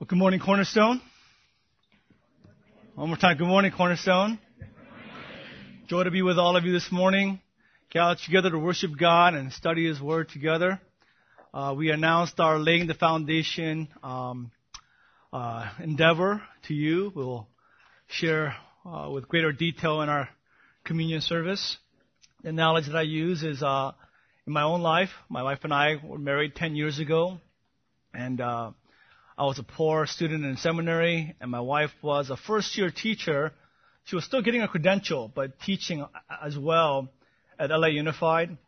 Well, good morning, Cornerstone. One more time, good morning, Cornerstone. Joy to be with all of you this morning. Gather together to worship God and study His Word together. Uh, we announced our laying the foundation um, uh, endeavor to you. We'll share uh, with greater detail in our communion service. The knowledge that I use is uh, in my own life. My wife and I were married 10 years ago, and uh, I was a poor student in seminary, and my wife was a first year teacher. She was still getting a credential, but teaching as well at LA Unified.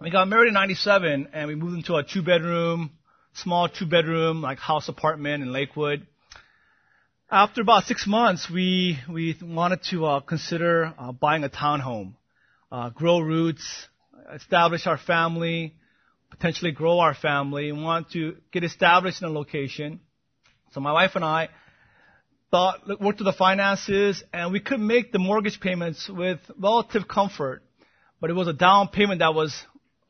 We got married in 97, and we moved into a two bedroom, small two bedroom, like house apartment in Lakewood. After about six months, we, we wanted to uh, consider uh, buying a townhome, uh, grow roots, establish our family, potentially grow our family, and want to get established in a location. So my wife and I thought, worked through the finances, and we could make the mortgage payments with relative comfort. But it was a down payment that was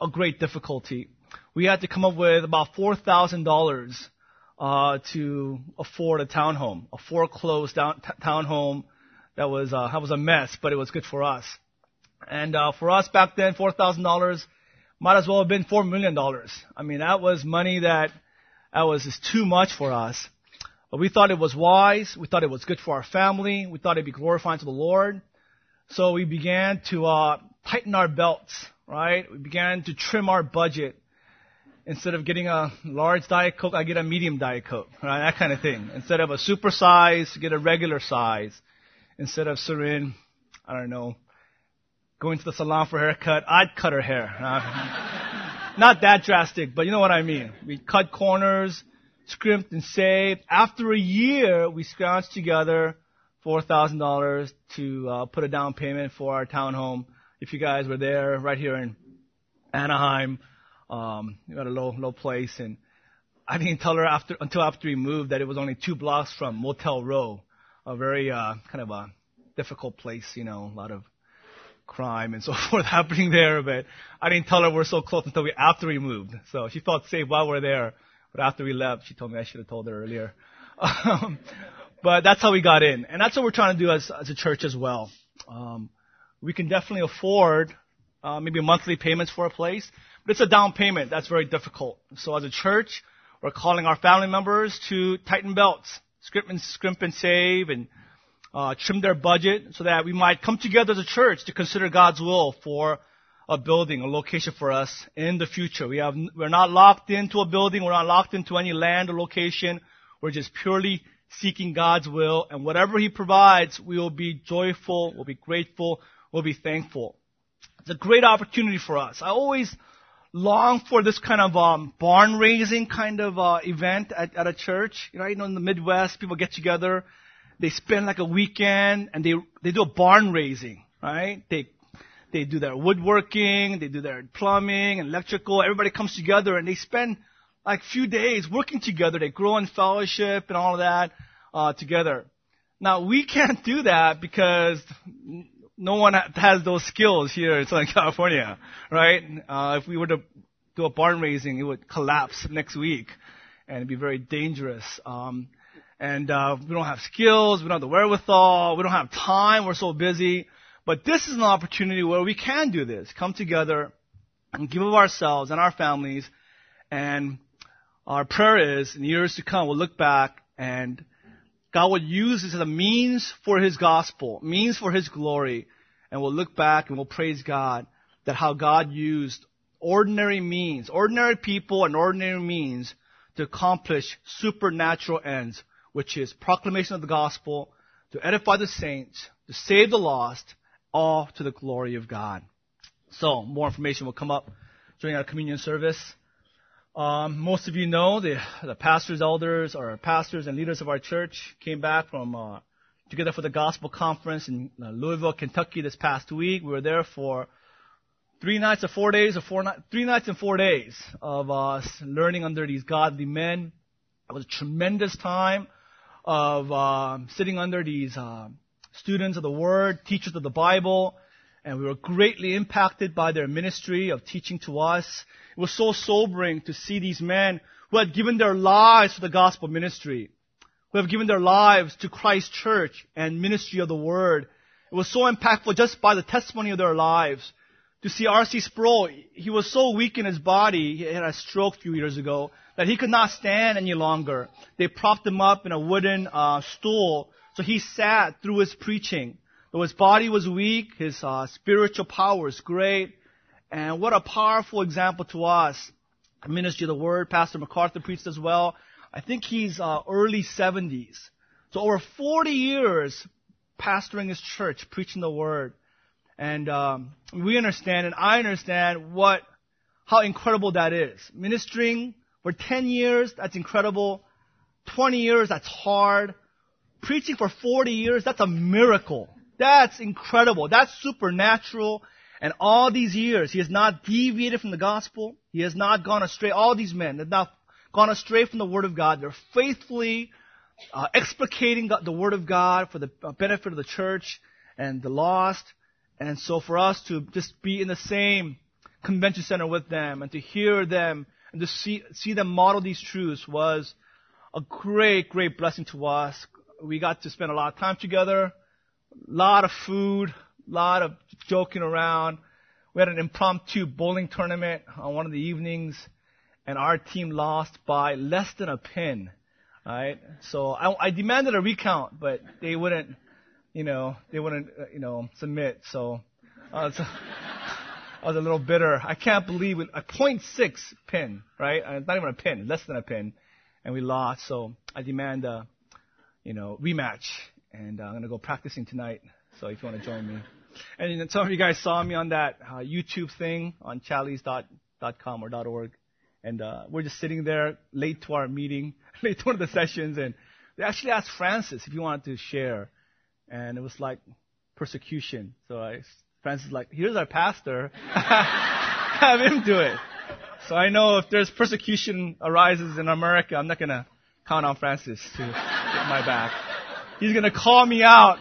a great difficulty. We had to come up with about four thousand dollars uh, to afford a townhome, a foreclosed down, t- townhome that was uh, that was a mess, but it was good for us. And uh, for us back then, four thousand dollars might as well have been four million dollars. I mean, that was money that that was just too much for us. We thought it was wise. We thought it was good for our family. We thought it'd be glorifying to the Lord. So we began to uh, tighten our belts, right? We began to trim our budget. Instead of getting a large Diet Coke, I get a medium Diet Coke, right? That kind of thing. Instead of a super size, get a regular size. Instead of Serene, I don't know, going to the salon for a haircut, I'd cut her hair. Uh, not that drastic, but you know what I mean. We cut corners, scrimped and saved. After a year, we scrounged together $4,000 to uh, put a down payment for our townhome. If you guys were there, right here in Anaheim, um, we got a low, low place, and I didn't tell her after until after we moved that it was only two blocks from Motel Row, a very uh, kind of a difficult place, you know, a lot of crime and so forth happening there. But I didn't tell her we're so close until we after we moved. So she felt safe while we're there. But after we left, she told me I should have told her earlier. Um, but that's how we got in, and that's what we're trying to do as, as a church as well. Um, we can definitely afford uh, maybe monthly payments for a place, but it's a down payment that's very difficult. So as a church, we're calling our family members to tighten belts, scrimp and, scrimp and save, and uh, trim their budget so that we might come together as a church to consider God's will for a building, a location for us in the future. We have, we're not locked into a building. We're not locked into any land or location. We're just purely seeking God's will. And whatever He provides, we will be joyful, we'll be grateful, we'll be thankful. It's a great opportunity for us. I always long for this kind of um, barn raising kind of uh, event at, at a church. You know, you know, in the Midwest, people get together, they spend like a weekend, and they they do a barn raising, right? They they do their woodworking, they do their plumbing and electrical. Everybody comes together and they spend like few days working together. They grow in fellowship and all of that uh, together. Now we can't do that because no one has those skills here in Southern California, right? Uh, if we were to do a barn raising, it would collapse next week, and it'd be very dangerous. Um, and uh, we don't have skills, we don't have the wherewithal, we don't have time, we're so busy. But this is an opportunity where we can do this. Come together and give of ourselves and our families. And our prayer is in years to come, we'll look back and God will use this as a means for His gospel, means for His glory. And we'll look back and we'll praise God that how God used ordinary means, ordinary people and ordinary means to accomplish supernatural ends, which is proclamation of the gospel, to edify the saints, to save the lost, all to the glory of God. So, more information will come up during our communion service. Um, most of you know the, the pastors, elders, or pastors and leaders of our church came back from uh, together for the gospel conference in uh, Louisville, Kentucky this past week. We were there for three nights or four days, or four ni- three nights and four days of us learning under these godly men. It was a tremendous time of uh, sitting under these uh, students of the Word, teachers of the Bible, and we were greatly impacted by their ministry of teaching to us. It was so sobering to see these men who had given their lives for the gospel ministry. who have given their lives to Christ Church and ministry of the Word. It was so impactful just by the testimony of their lives. To see R.C. Sproul, he was so weak in his body, he had a stroke a few years ago, that he could not stand any longer. They propped him up in a wooden uh, stool, so he sat through his preaching. Though his body was weak, his uh, spiritual power was great, and what a powerful example to us. Ministry of the Word, Pastor MacArthur preached as well. I think he's uh, early 70s. So over 40 years pastoring his church, preaching the Word. And um, we understand, and I understand what how incredible that is. Ministering for 10 years, that's incredible. 20 years, that's hard. Preaching for 40 years, that's a miracle. That's incredible. That's supernatural. And all these years, he has not deviated from the gospel. He has not gone astray. All these men have not gone astray from the word of God. They're faithfully uh, explicating the word of God for the benefit of the church and the lost. And so for us to just be in the same convention center with them and to hear them and to see, see them model these truths was a great, great blessing to us. We got to spend a lot of time together, a lot of food, a lot of joking around. We had an impromptu bowling tournament on one of the evenings, and our team lost by less than a pin. Right? So I, I demanded a recount, but they wouldn't, you know, they wouldn't, uh, you know, submit. So I was a little bitter. I can't believe it. A 0.6 pin, right? Uh, not even a pin, less than a pin, and we lost. So I demand a, you know, rematch, and uh, I'm gonna go practicing tonight. So if you want to join me. And some of you guys saw me on that uh, YouTube thing on challies.com or .org. And uh, we're just sitting there late to our meeting, late to one of the sessions, and they actually asked Francis if he wanted to share. And it was like persecution. So I, Francis was like, here's our pastor. Have him do it. So I know if there's persecution arises in America, I'm not going to count on Francis to my back. He's to call me out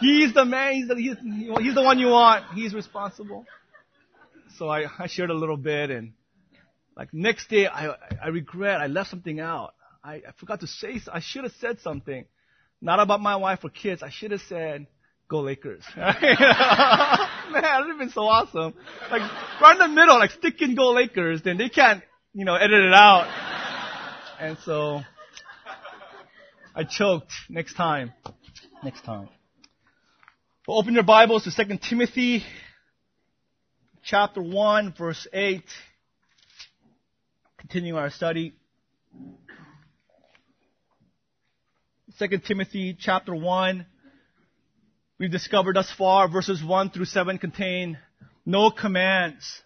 He's the man. He's the, he's, he's the one you want. He's responsible. So I, I shared a little bit and like next day I, I regret I left something out. I, I forgot to say, I should have said something. Not about my wife or kids. I should have said, go Lakers. man, that would have been so awesome. Like right in the middle, like stick in go Lakers, then they can't, you know, edit it out. And so I choked next time. Next time. Well, open your Bibles to 2 Timothy chapter 1 verse 8. Continuing our study. 2 Timothy chapter 1. We've discovered thus far verses 1 through 7 contain no commands.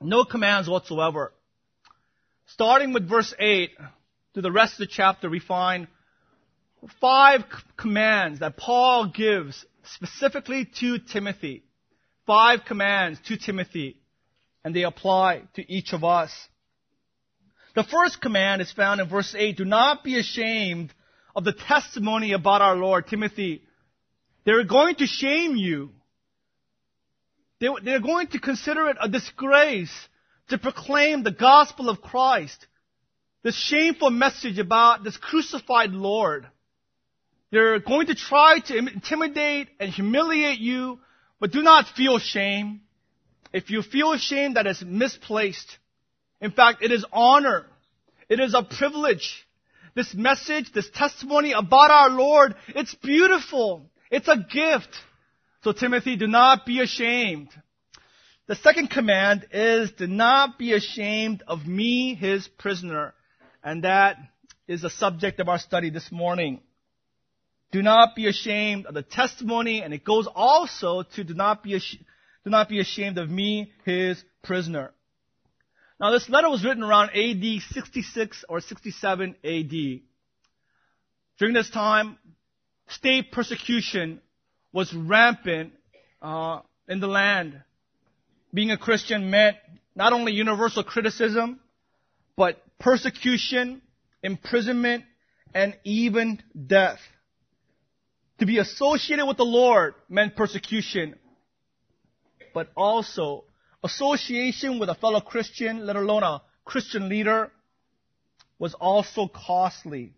No commands whatsoever. Starting with verse 8 to the rest of the chapter, we find five commands that Paul gives specifically to Timothy. Five commands to Timothy, and they apply to each of us. The first command is found in verse 8. Do not be ashamed of the testimony about our Lord, Timothy. They're going to shame you. They're going to consider it a disgrace to proclaim the gospel of Christ. This shameful message about this crucified Lord. They're going to try to intimidate and humiliate you, but do not feel shame. If you feel shame, that is misplaced. In fact, it is honor. It is a privilege. This message, this testimony about our Lord, it's beautiful. It's a gift. So Timothy, do not be ashamed. The second command is do not be ashamed of me, his prisoner. And that is the subject of our study this morning. Do not be ashamed of the testimony, and it goes also to do not be, ash- do not be ashamed of me, his prisoner. Now this letter was written around AD 66 or 67 AD. During this time, state persecution was rampant uh, in the land. Being a Christian meant not only universal criticism, but persecution, imprisonment, and even death. To be associated with the Lord meant persecution, but also association with a fellow Christian, let alone a Christian leader, was also costly.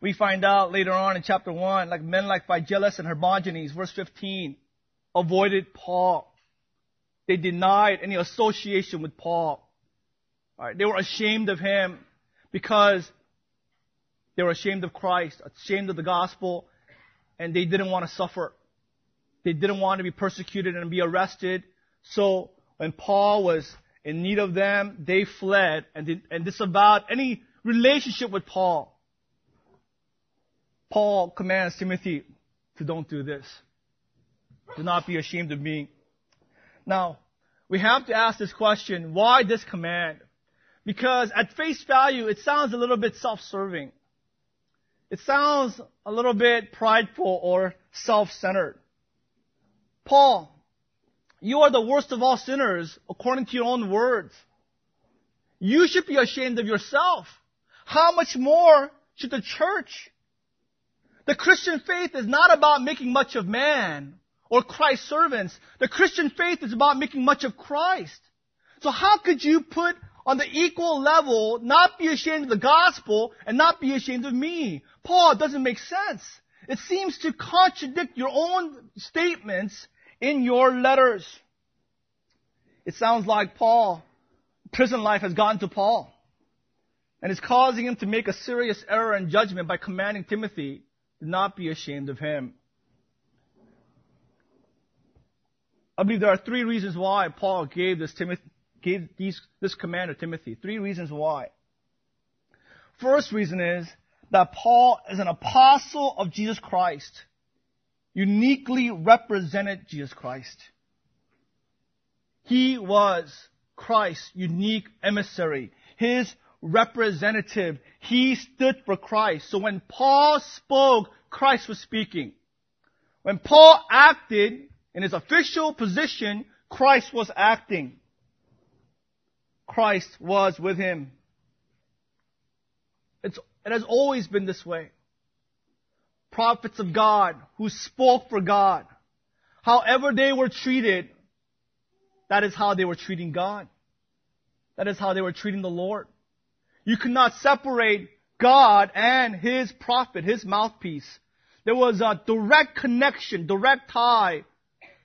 We find out later on in chapter 1, like men like Phygellus and Hermogenes, verse 15, avoided Paul. They denied any association with Paul. They were ashamed of him because they were ashamed of Christ, ashamed of the gospel, and they didn't want to suffer. They didn't want to be persecuted and be arrested. So when Paul was in need of them, they fled and, did, and disavowed any relationship with Paul. Paul commands Timothy to don't do this. Do not be ashamed of me. Now, we have to ask this question, why this command? Because at face value, it sounds a little bit self-serving. It sounds a little bit prideful or self-centered. Paul, you are the worst of all sinners according to your own words. You should be ashamed of yourself. How much more should the church the Christian faith is not about making much of man or Christ's servants. The Christian faith is about making much of Christ. So how could you put on the equal level, not be ashamed of the gospel and not be ashamed of me? Paul, it doesn't make sense. It seems to contradict your own statements in your letters. It sounds like Paul, prison life has gotten to Paul. And is causing him to make a serious error in judgment by commanding Timothy do not be ashamed of him. I believe there are three reasons why Paul gave this Timothy, gave these, this command to Timothy. Three reasons why. First reason is that Paul is an apostle of Jesus Christ, uniquely represented Jesus Christ. He was Christ's unique emissary. His representative. He stood for Christ. So when Paul spoke, Christ was speaking. When Paul acted in his official position, Christ was acting. Christ was with him. It's, it has always been this way. Prophets of God who spoke for God, however they were treated, that is how they were treating God. That is how they were treating the Lord. You could not separate God and His prophet, His mouthpiece. There was a direct connection, direct tie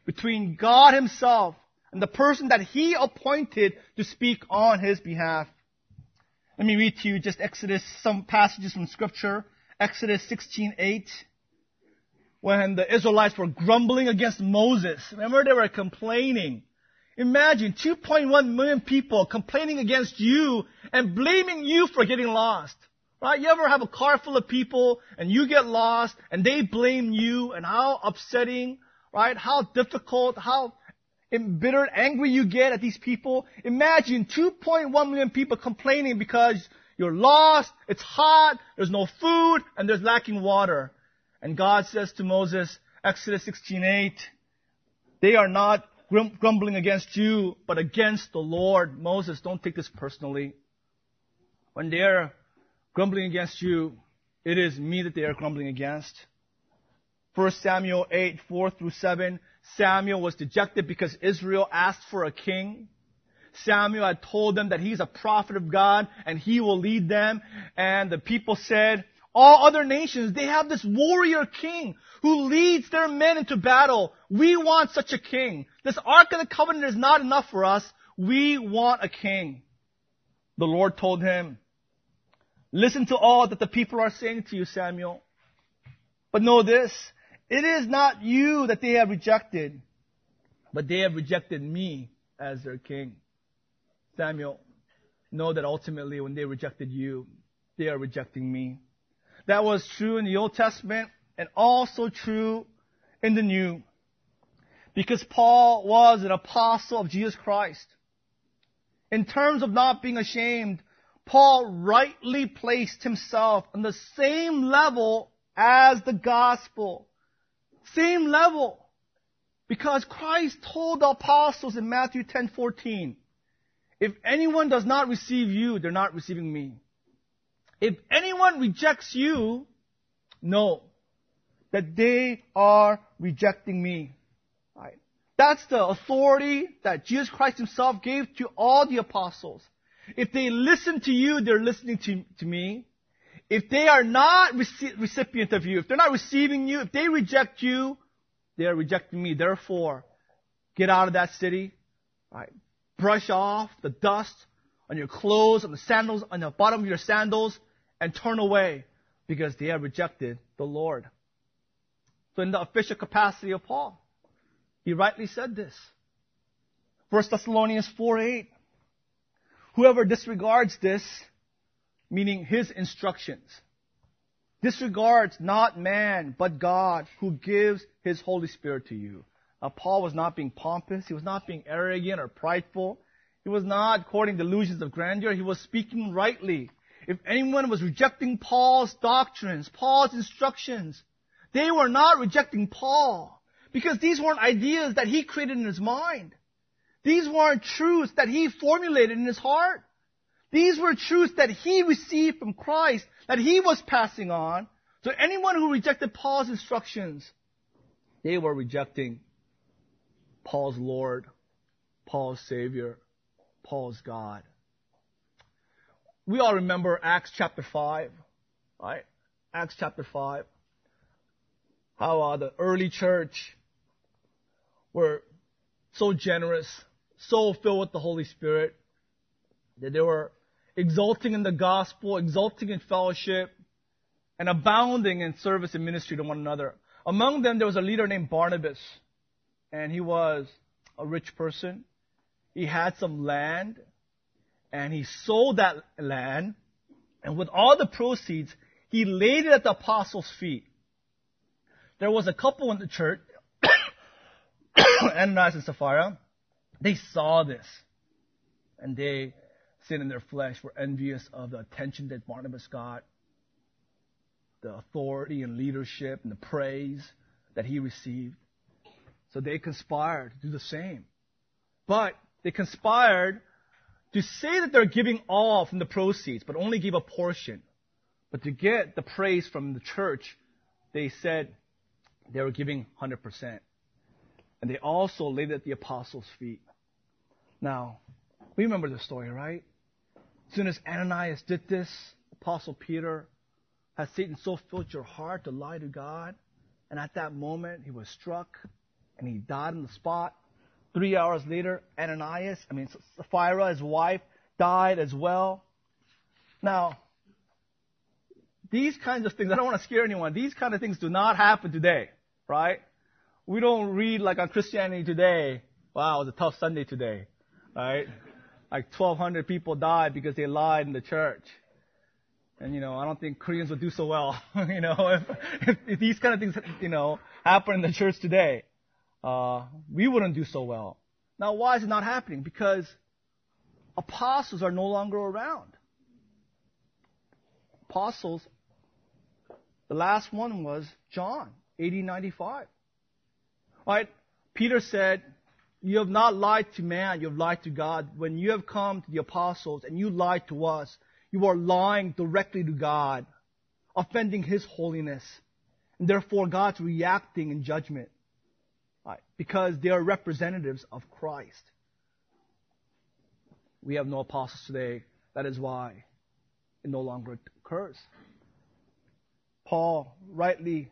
between God Himself and the person that He appointed to speak on His behalf. Let me read to you just Exodus, some passages from scripture. Exodus 16:8. When the Israelites were grumbling against Moses. Remember they were complaining. Imagine 2.1 million people complaining against you and blaming you for getting lost. Right? You ever have a car full of people and you get lost and they blame you and how upsetting, right? How difficult, how embittered, angry you get at these people. Imagine 2.1 million people complaining because you're lost, it's hot, there's no food, and there's lacking water. And God says to Moses, Exodus 16:8, they are not grumbling against you, but against the Lord. Moses, don't take this personally. When they are grumbling against you, it is me that they are grumbling against. 1 Samuel 8, 4 through 7, Samuel was dejected because Israel asked for a king. Samuel had told them that he's a prophet of God and he will lead them. And the people said, all other nations, they have this warrior king who leads their men into battle. We want such a king. This Ark of the Covenant is not enough for us. We want a king. The Lord told him, listen to all that the people are saying to you, Samuel. But know this, it is not you that they have rejected, but they have rejected me as their king. Samuel, know that ultimately when they rejected you, they are rejecting me. That was true in the Old Testament and also true in the New. Because Paul was an apostle of Jesus Christ. In terms of not being ashamed, Paul rightly placed himself on the same level as the gospel. Same level. Because Christ told the apostles in Matthew 10:14, if anyone does not receive you, they're not receiving me. If anyone rejects you, know that they are rejecting me. Right? That's the authority that Jesus Christ himself gave to all the apostles. If they listen to you, they're listening to, to me. If they are not reci- recipient of you, if they're not receiving you, if they reject you, they are rejecting me. Therefore, get out of that city, right? Brush off the dust on your clothes, on the sandals, on the bottom of your sandals, and turn away because they have rejected the Lord. So in the official capacity of Paul, he rightly said this. 1 Thessalonians 4 8. Whoever disregards this, meaning his instructions, disregards not man, but God, who gives his Holy Spirit to you. Now, Paul was not being pompous. He was not being arrogant or prideful. He was not courting delusions of grandeur. He was speaking rightly. If anyone was rejecting Paul's doctrines, Paul's instructions, they were not rejecting Paul because these weren't ideas that he created in his mind. These weren't truths that he formulated in his heart. These were truths that he received from Christ, that he was passing on. So anyone who rejected Paul's instructions, they were rejecting Paul's Lord, Paul's Savior, Paul's God. We all remember Acts chapter 5, right? Acts chapter 5. How uh, the early church were so generous, so filled with the Holy Spirit, that they were exulting in the gospel, exulting in fellowship, and abounding in service and ministry to one another. Among them, there was a leader named Barnabas, and he was a rich person. He had some land, and he sold that land, and with all the proceeds, he laid it at the apostles' feet. There was a couple in the church, Ananias and Sapphira. They saw this, and they sin in their flesh were envious of the attention that Barnabas got, the authority and leadership and the praise that he received. So they conspired to do the same. But they conspired to say that they're giving all from the proceeds, but only give a portion. But to get the praise from the church, they said they were giving 100%. And they also laid at the apostles' feet. Now, we remember the story, right? As soon as Ananias did this, Apostle Peter, has Satan so filled your heart to lie to God? And at that moment, he was struck and he died on the spot. Three hours later, Ananias, I mean, Sapphira, his wife, died as well. Now, these kinds of things, I don't want to scare anyone, these kind of things do not happen today, right? We don't read like on Christianity Today, wow, it was a tough Sunday today, right? Like 1,200 people died because they lied in the church. And you know, I don't think Koreans would do so well. you know, if, if, if, these kind of things, you know, happen in the church today, uh, we wouldn't do so well. Now, why is it not happening? Because apostles are no longer around. Apostles, the last one was John, AD 95. Right? Peter said, you have not lied to man, you have lied to God. When you have come to the apostles and you lied to us, you are lying directly to God, offending His holiness. And therefore God's reacting in judgment. Right? Because they are representatives of Christ. We have no apostles today. That is why it no longer occurs. Paul rightly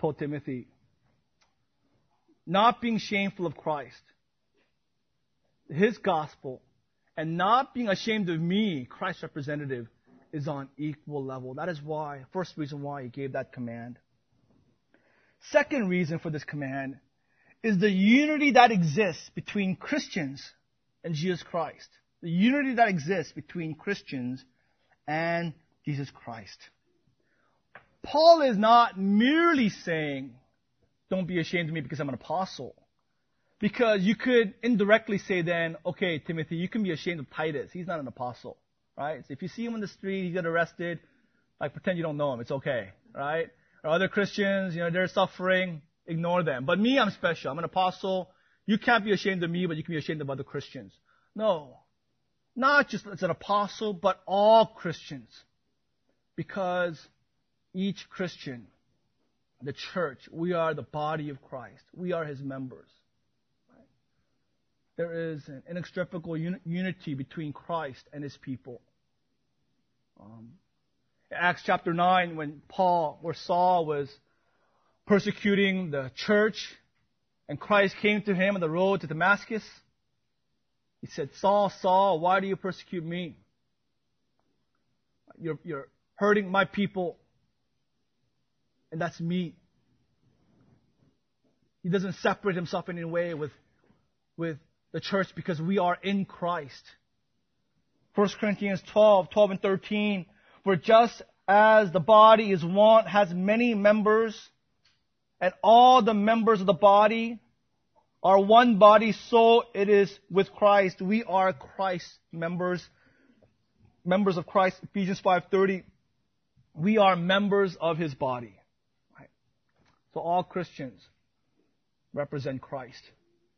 told Timothy, not being shameful of Christ, his gospel and not being ashamed of me, Christ's representative, is on equal level. That is why, first reason why he gave that command. Second reason for this command is the unity that exists between Christians and Jesus Christ. The unity that exists between Christians and Jesus Christ. Paul is not merely saying, don't be ashamed of me because I'm an apostle. Because you could indirectly say then, okay, Timothy, you can be ashamed of Titus. He's not an apostle, right? So if you see him on the street, he got arrested, like pretend you don't know him. It's okay, right? Or other Christians, you know, they're suffering, ignore them. But me, I'm special. I'm an apostle. You can't be ashamed of me, but you can be ashamed of other Christians. No. Not just as an apostle, but all Christians. Because each Christian, the church, we are the body of Christ. We are his members there is an inextricable un- unity between Christ and his people. Um, Acts chapter 9, when Paul or Saul was persecuting the church and Christ came to him on the road to Damascus, he said, Saul, Saul, why do you persecute me? You're, you're hurting my people. And that's me. He doesn't separate himself in any way with, with the church because we are in Christ. 1 Corinthians 12, 12 and 13. For just as the body is one, has many members, and all the members of the body are one body, so it is with Christ. We are Christ members, members of Christ. Ephesians 5:30. We are members of His body. Right? So all Christians represent Christ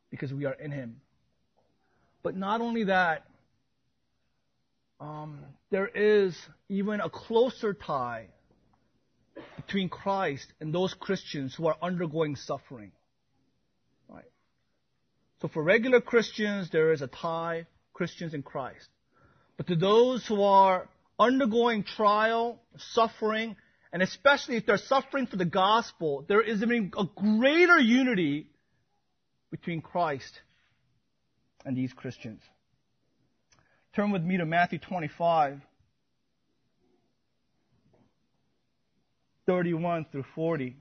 because we are in Him. But not only that, um, there is even a closer tie between Christ and those Christians who are undergoing suffering. Right? So for regular Christians, there is a tie, Christians in Christ. But to those who are undergoing trial, suffering, and especially if they're suffering for the gospel, there is even a greater unity between Christ and these Christians. Turn with me to Matthew 25, 31 through 40.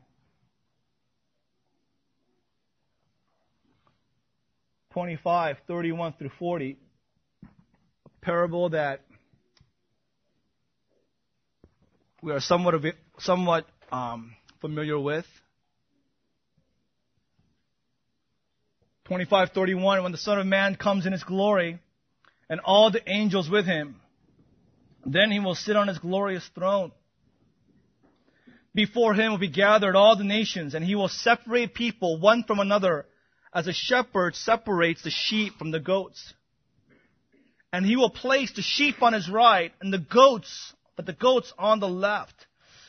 Twenty-five, thirty-one through forty, a parable that we are somewhat somewhat um, familiar with. 25:31 when the son of man comes in his glory and all the angels with him then he will sit on his glorious throne. Before him will be gathered all the nations and he will separate people one from another as a shepherd separates the sheep from the goats. And he will place the sheep on his right and the goats but the goats on the left.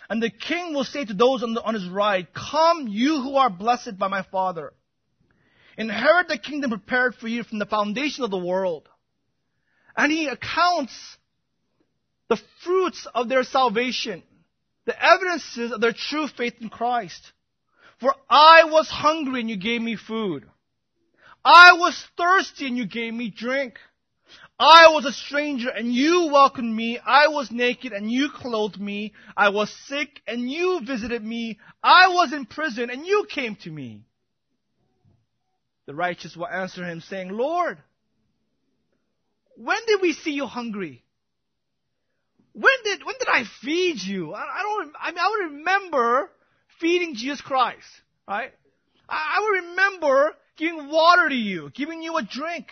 And the king will say to those on, the, on his right come you who are blessed by my father Inherit the kingdom prepared for you from the foundation of the world. And he accounts the fruits of their salvation, the evidences of their true faith in Christ. For I was hungry and you gave me food. I was thirsty and you gave me drink. I was a stranger and you welcomed me. I was naked and you clothed me. I was sick and you visited me. I was in prison and you came to me. The righteous will answer him saying, Lord, when did we see you hungry? When did, when did I feed you? I, I don't, I mean, I remember feeding Jesus Christ, right? I, I would remember giving water to you, giving you a drink.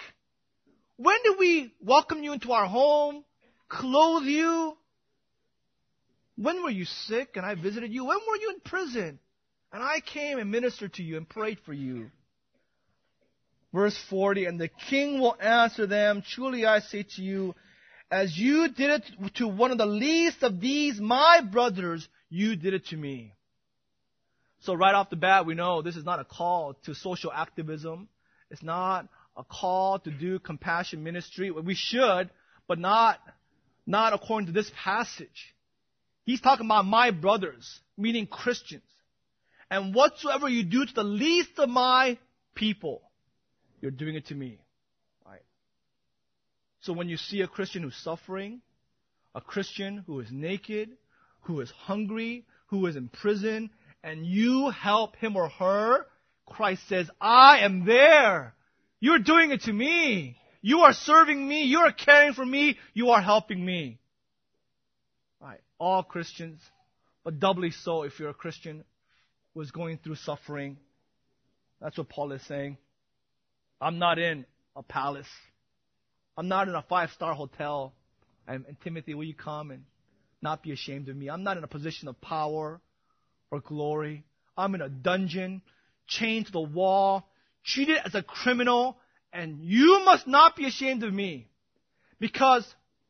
When did we welcome you into our home, clothe you? When were you sick and I visited you? When were you in prison and I came and ministered to you and prayed for you? Verse 40, and the king will answer them, Truly I say to you, as you did it to one of the least of these, my brothers, you did it to me. So right off the bat, we know this is not a call to social activism. It's not a call to do compassion ministry. We should, but not, not according to this passage. He's talking about my brothers, meaning Christians. And whatsoever you do to the least of my people, you're doing it to me. Right? So when you see a Christian who's suffering, a Christian who is naked, who is hungry, who is in prison, and you help him or her, Christ says, I am there. You're doing it to me. You are serving me. You are caring for me. You are helping me. Right. All Christians, but doubly so if you're a Christian who is going through suffering. That's what Paul is saying. I'm not in a palace. I'm not in a five star hotel. And, and, Timothy, will you come and not be ashamed of me? I'm not in a position of power or glory. I'm in a dungeon, chained to the wall, treated as a criminal, and you must not be ashamed of me. Because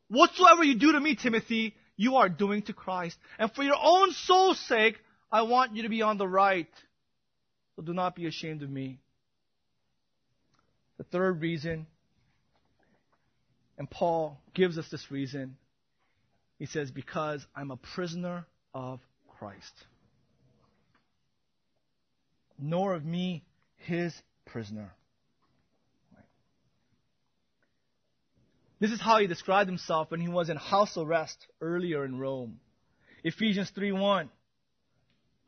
whatsoever you do to me, Timothy, you are doing to Christ. And for your own soul's sake, I want you to be on the right. So do not be ashamed of me. The third reason, and Paul gives us this reason, He says, Because I'm a prisoner of Christ. Nor of me his prisoner. This is how he described himself when he was in house arrest earlier in Rome. Ephesians 3:1.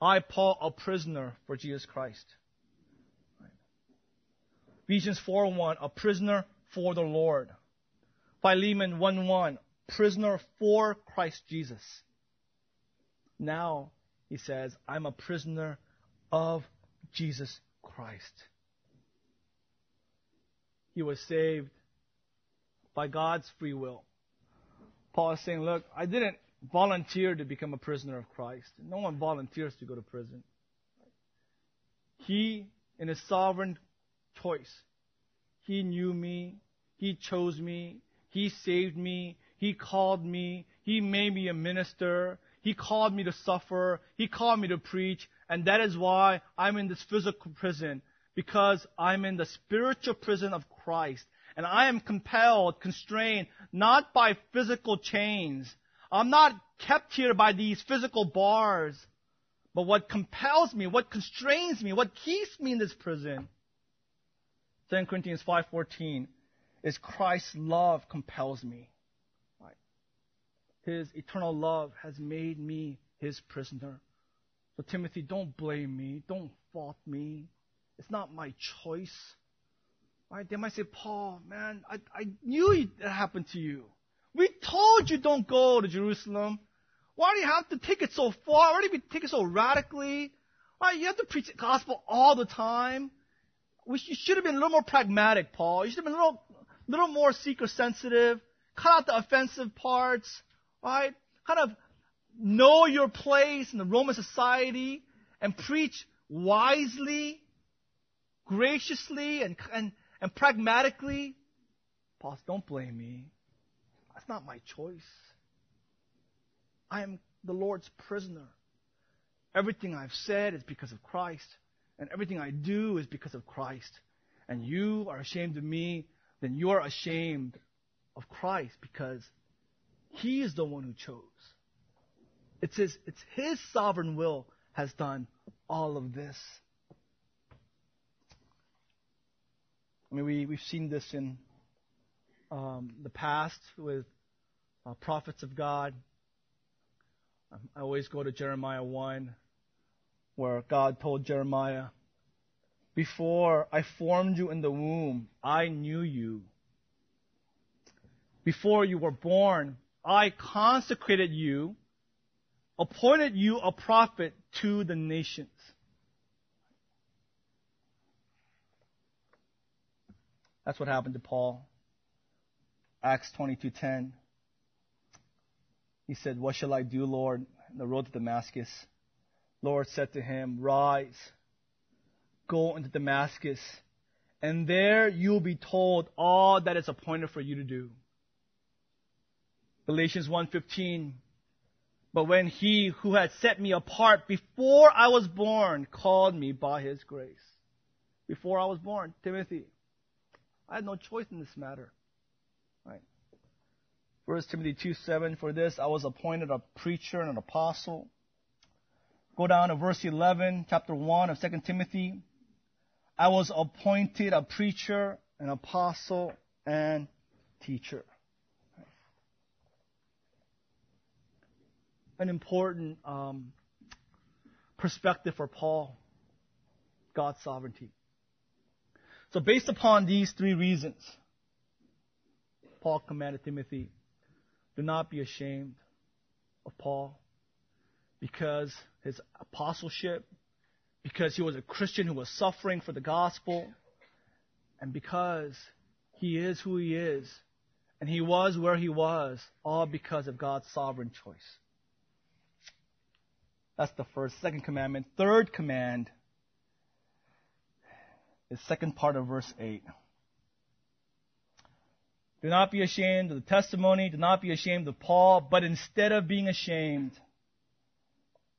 I, Paul, a prisoner for Jesus Christ. Ephesians 4:1, a prisoner for the Lord. Philemon 1:1, prisoner for Christ Jesus. Now, he says, I'm a prisoner of Jesus Christ. He was saved by God's free will. Paul is saying, look, I didn't volunteer to become a prisoner of Christ. No one volunteers to go to prison. He, in his sovereign choice, he knew me, he chose me, he saved me, he called me, he made me a minister, he called me to suffer, he called me to preach, and that is why I'm in this physical prison, because I'm in the spiritual prison of Christ. And I am compelled, constrained, not by physical chains. I'm not kept here by these physical bars. But what compels me, what constrains me, what keeps me in this prison, 2 Corinthians 5.14, is Christ's love compels me. Right? His eternal love has made me his prisoner. So Timothy, don't blame me. Don't fault me. It's not my choice. Right? They might say, Paul, man, I, I knew it happened to you. We told you don't go to Jerusalem. Why do you have to take it so far? Why do you take it so radically? Why you have to preach the gospel all the time? We, should have been a little more pragmatic, Paul. You should have been a little, little more seeker sensitive. Cut out the offensive parts, right? Kind of know your place in the Roman society and preach wisely, graciously, and, and, and pragmatically, Paul, don't blame me. That's not my choice. I am the Lord's prisoner. Everything I've said is because of Christ, and everything I do is because of Christ. And you are ashamed of me, then you are ashamed of Christ because He is the one who chose. It's His, it's His sovereign will has done all of this. I mean, we, we've seen this in um, the past with uh, prophets of God. Um, I always go to Jeremiah 1, where God told Jeremiah, Before I formed you in the womb, I knew you. Before you were born, I consecrated you, appointed you a prophet to the nations. That's what happened to Paul. Acts 22:10. He said, "What shall I do, Lord?" On the road to Damascus, Lord said to him, "Rise, go into Damascus, and there you will be told all that is appointed for you to do." Galatians 1:15. But when he who had set me apart before I was born called me by his grace. Before I was born, Timothy, I had no choice in this matter. Right? 1 Timothy 2 7, for this I was appointed a preacher and an apostle. Go down to verse 11, chapter 1 of 2 Timothy. I was appointed a preacher, an apostle, and teacher. An important um, perspective for Paul God's sovereignty. So based upon these three reasons, Paul commanded Timothy, do not be ashamed of Paul because his apostleship, because he was a Christian who was suffering for the gospel, and because he is who he is, and he was where he was, all because of God's sovereign choice. That's the first. Second commandment. Third command is second part of verse 8. Do not be ashamed of the testimony. Do not be ashamed of Paul. But instead of being ashamed,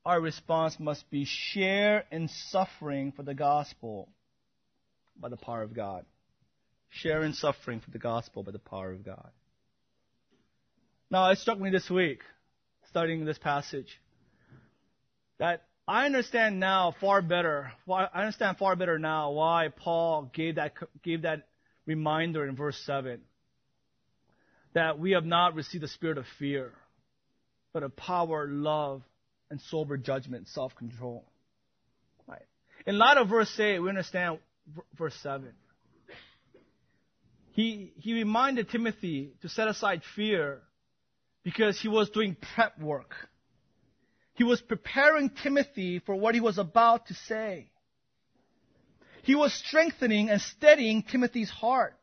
our response must be share in suffering for the gospel by the power of God. Share in suffering for the gospel by the power of God. Now, it struck me this week. studying this passage that I understand now far better. I understand far better now why Paul gave that gave that reminder in verse seven that we have not received the spirit of fear, but of power, love, and sober judgment, self-control. Right. In light of verse eight, we understand verse seven. He he reminded Timothy to set aside fear because he was doing prep work he was preparing Timothy for what he was about to say. He was strengthening and steadying Timothy's heart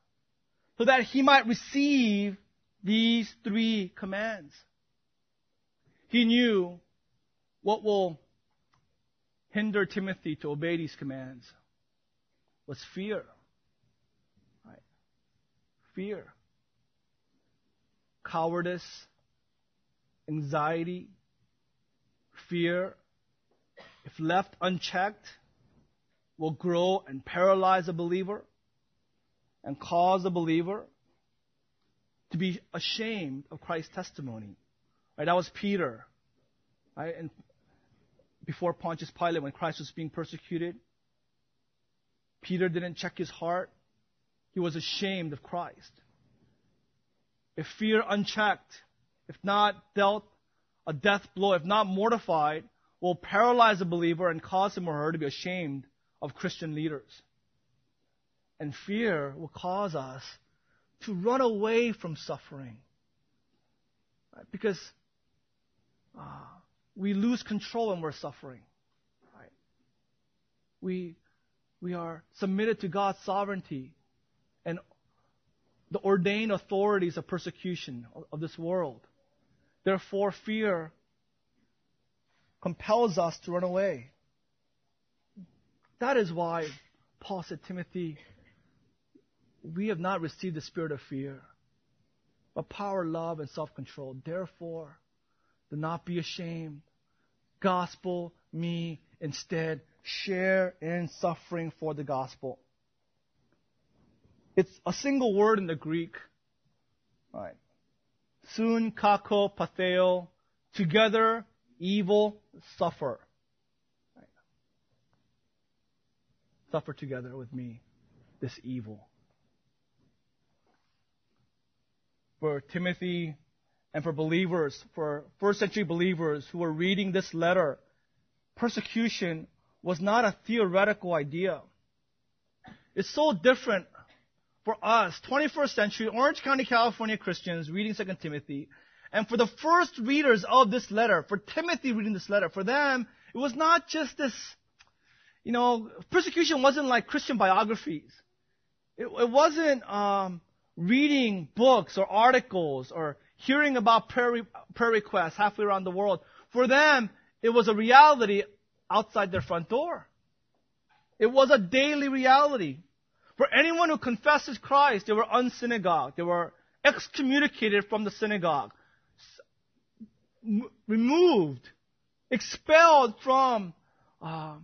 so that he might receive these three commands. He knew what will hinder Timothy to obey these commands was fear. Right? Fear. Cowardice, anxiety, fear, if left unchecked, will grow and paralyze a believer and cause a believer to be ashamed of Christ's testimony. Right? That was Peter. Right? And before Pontius Pilate, when Christ was being persecuted, Peter didn't check his heart. He was ashamed of Christ. If fear unchecked, if not dealt a death blow, if not mortified, will paralyze a believer and cause him or her to be ashamed of Christian leaders. And fear will cause us to run away from suffering. Right? Because uh, we lose control when we're suffering. Right? We, we are submitted to God's sovereignty and the ordained authorities of persecution of this world. Therefore, fear compels us to run away. That is why Paul said, Timothy, we have not received the spirit of fear, but power, love, and self control. Therefore, do not be ashamed. Gospel me instead. Share in suffering for the gospel. It's a single word in the Greek. Right sun kako patheo, together evil suffer. Right. Suffer together with me this evil. For Timothy and for believers, for first century believers who were reading this letter, persecution was not a theoretical idea. It's so different for us, 21st century Orange County, California Christians reading 2 Timothy, and for the first readers of this letter, for Timothy reading this letter, for them, it was not just this, you know, persecution wasn't like Christian biographies. It, it wasn't um, reading books or articles or hearing about prayer, prayer requests halfway around the world. For them, it was a reality outside their front door. It was a daily reality. For anyone who confesses Christ, they were unsynagogued. They were excommunicated from the synagogue, removed, expelled from uh,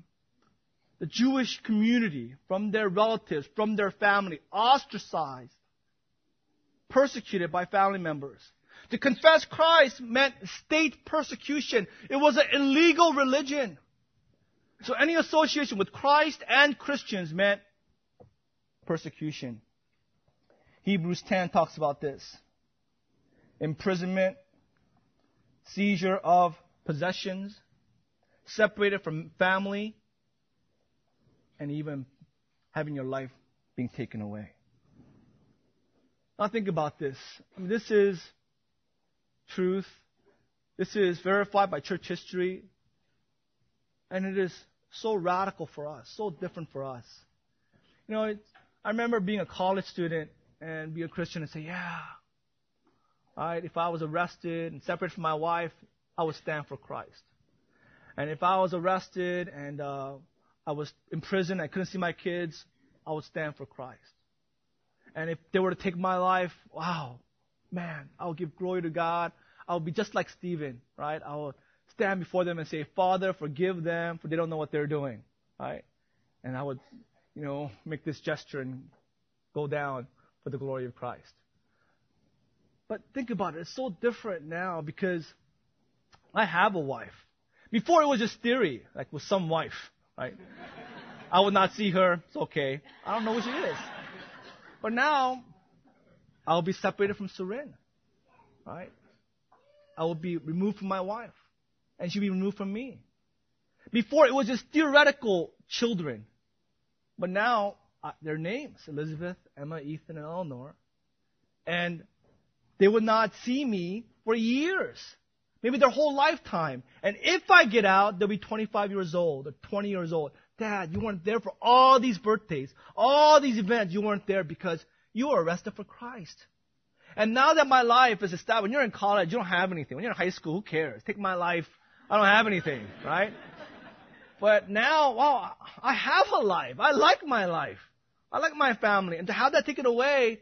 the Jewish community, from their relatives, from their family, ostracized, persecuted by family members. To confess Christ meant state persecution. It was an illegal religion. So any association with Christ and Christians meant persecution. Hebrews 10 talks about this. Imprisonment, seizure of possessions, separated from family, and even having your life being taken away. Now think about this. This is truth. This is verified by church history. And it is so radical for us, so different for us. You know, I remember being a college student and be a Christian and say, yeah, right, if I was arrested and separated from my wife, I would stand for Christ. And if I was arrested and uh, I was in prison, I couldn't see my kids, I would stand for Christ. And if they were to take my life, wow, man, I will give glory to God. I will be just like Stephen, right? I will stand before them and say, Father, forgive them, for they don't know what they're doing, right? And I would you know, make this gesture and go down for the glory of Christ. But think about it. It's so different now because I have a wife. Before it was just theory, like with some wife, right? I would not see her. It's okay. I don't know who she is. But now, I'll be separated from Surin, right? I will be removed from my wife, and she'll be removed from me. Before it was just theoretical children, but now uh, their names Elizabeth, Emma, Ethan, and Eleanor, and they would not see me for years, maybe their whole lifetime. And if I get out, they'll be 25 years old or 20 years old. Dad, you weren't there for all these birthdays, all these events. You weren't there because you were arrested for Christ. And now that my life is established, when you're in college, you don't have anything. When you're in high school, who cares? Take my life. I don't have anything, right? But now, wow, I have a life. I like my life. I like my family. And to have that taken away,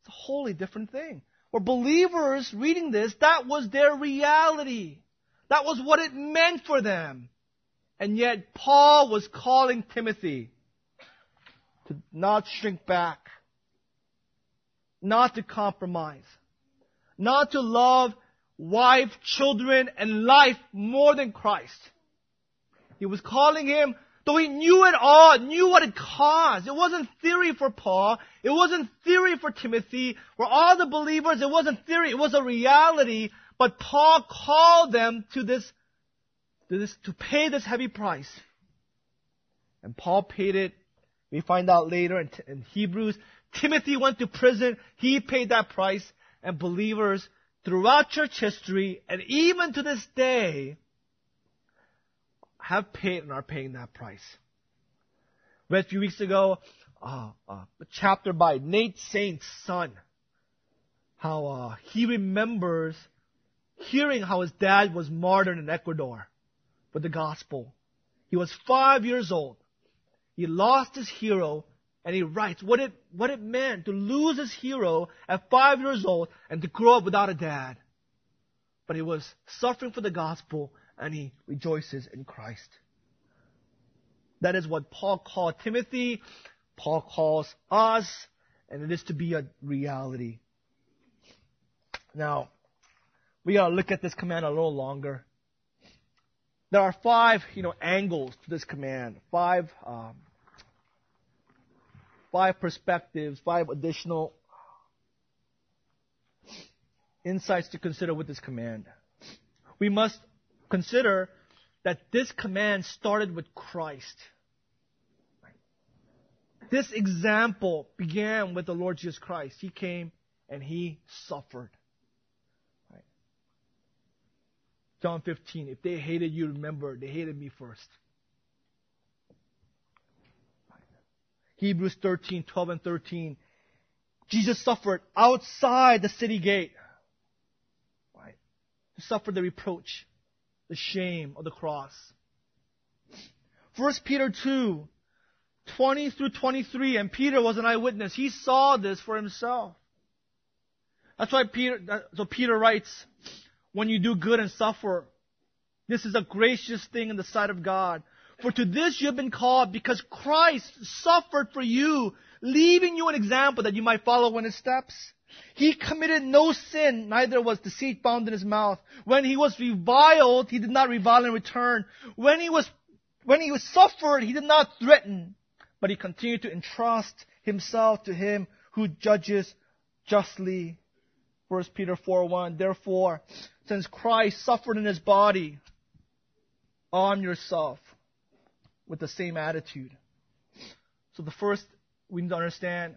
it's a wholly different thing. For believers reading this, that was their reality. That was what it meant for them. And yet Paul was calling Timothy to not shrink back, not to compromise, not to love wife, children, and life more than Christ. He was calling him, though he knew it all, knew what it cost. It wasn't theory for Paul. It wasn't theory for Timothy. For all the believers, it wasn't theory. It was a reality. But Paul called them to this, to this, to pay this heavy price. And Paul paid it. We find out later in, in Hebrews. Timothy went to prison. He paid that price. And believers throughout church history and even to this day have paid and are paying that price. Read a few weeks ago uh, uh, a chapter by Nate Saint's son. How uh, he remembers hearing how his dad was martyred in Ecuador for the gospel. He was five years old. He lost his hero, and he writes what it, what it meant to lose his hero at five years old and to grow up without a dad. But he was suffering for the gospel, and he rejoices in Christ. That is what Paul called Timothy. Paul calls us, and it is to be a reality. Now, we gotta look at this command a little longer. There are five, you know, angles to this command. Five, um, five perspectives, five additional insights to consider with this command. We must consider that this command started with Christ. This example began with the Lord Jesus Christ. He came and he suffered. John 15, if they hated you, remember, they hated me first. Hebrews 13, 12 and 13. Jesus suffered outside the city gate. Right. To suffer the reproach, the shame of the cross. 1 Peter 2, 20 through 23, and Peter was an eyewitness. He saw this for himself. That's why Peter, so Peter writes, when you do good and suffer, this is a gracious thing in the sight of God. For to this you have been called because Christ suffered for you, leaving you an example that you might follow in his steps. He committed no sin, neither was deceit found in his mouth. When he was reviled, he did not revile in return. When he was, when he was suffered, he did not threaten but he continued to entrust himself to him who judges justly. 1 Peter 4:1 Therefore, since Christ suffered in his body, arm yourself with the same attitude. So the first we need to understand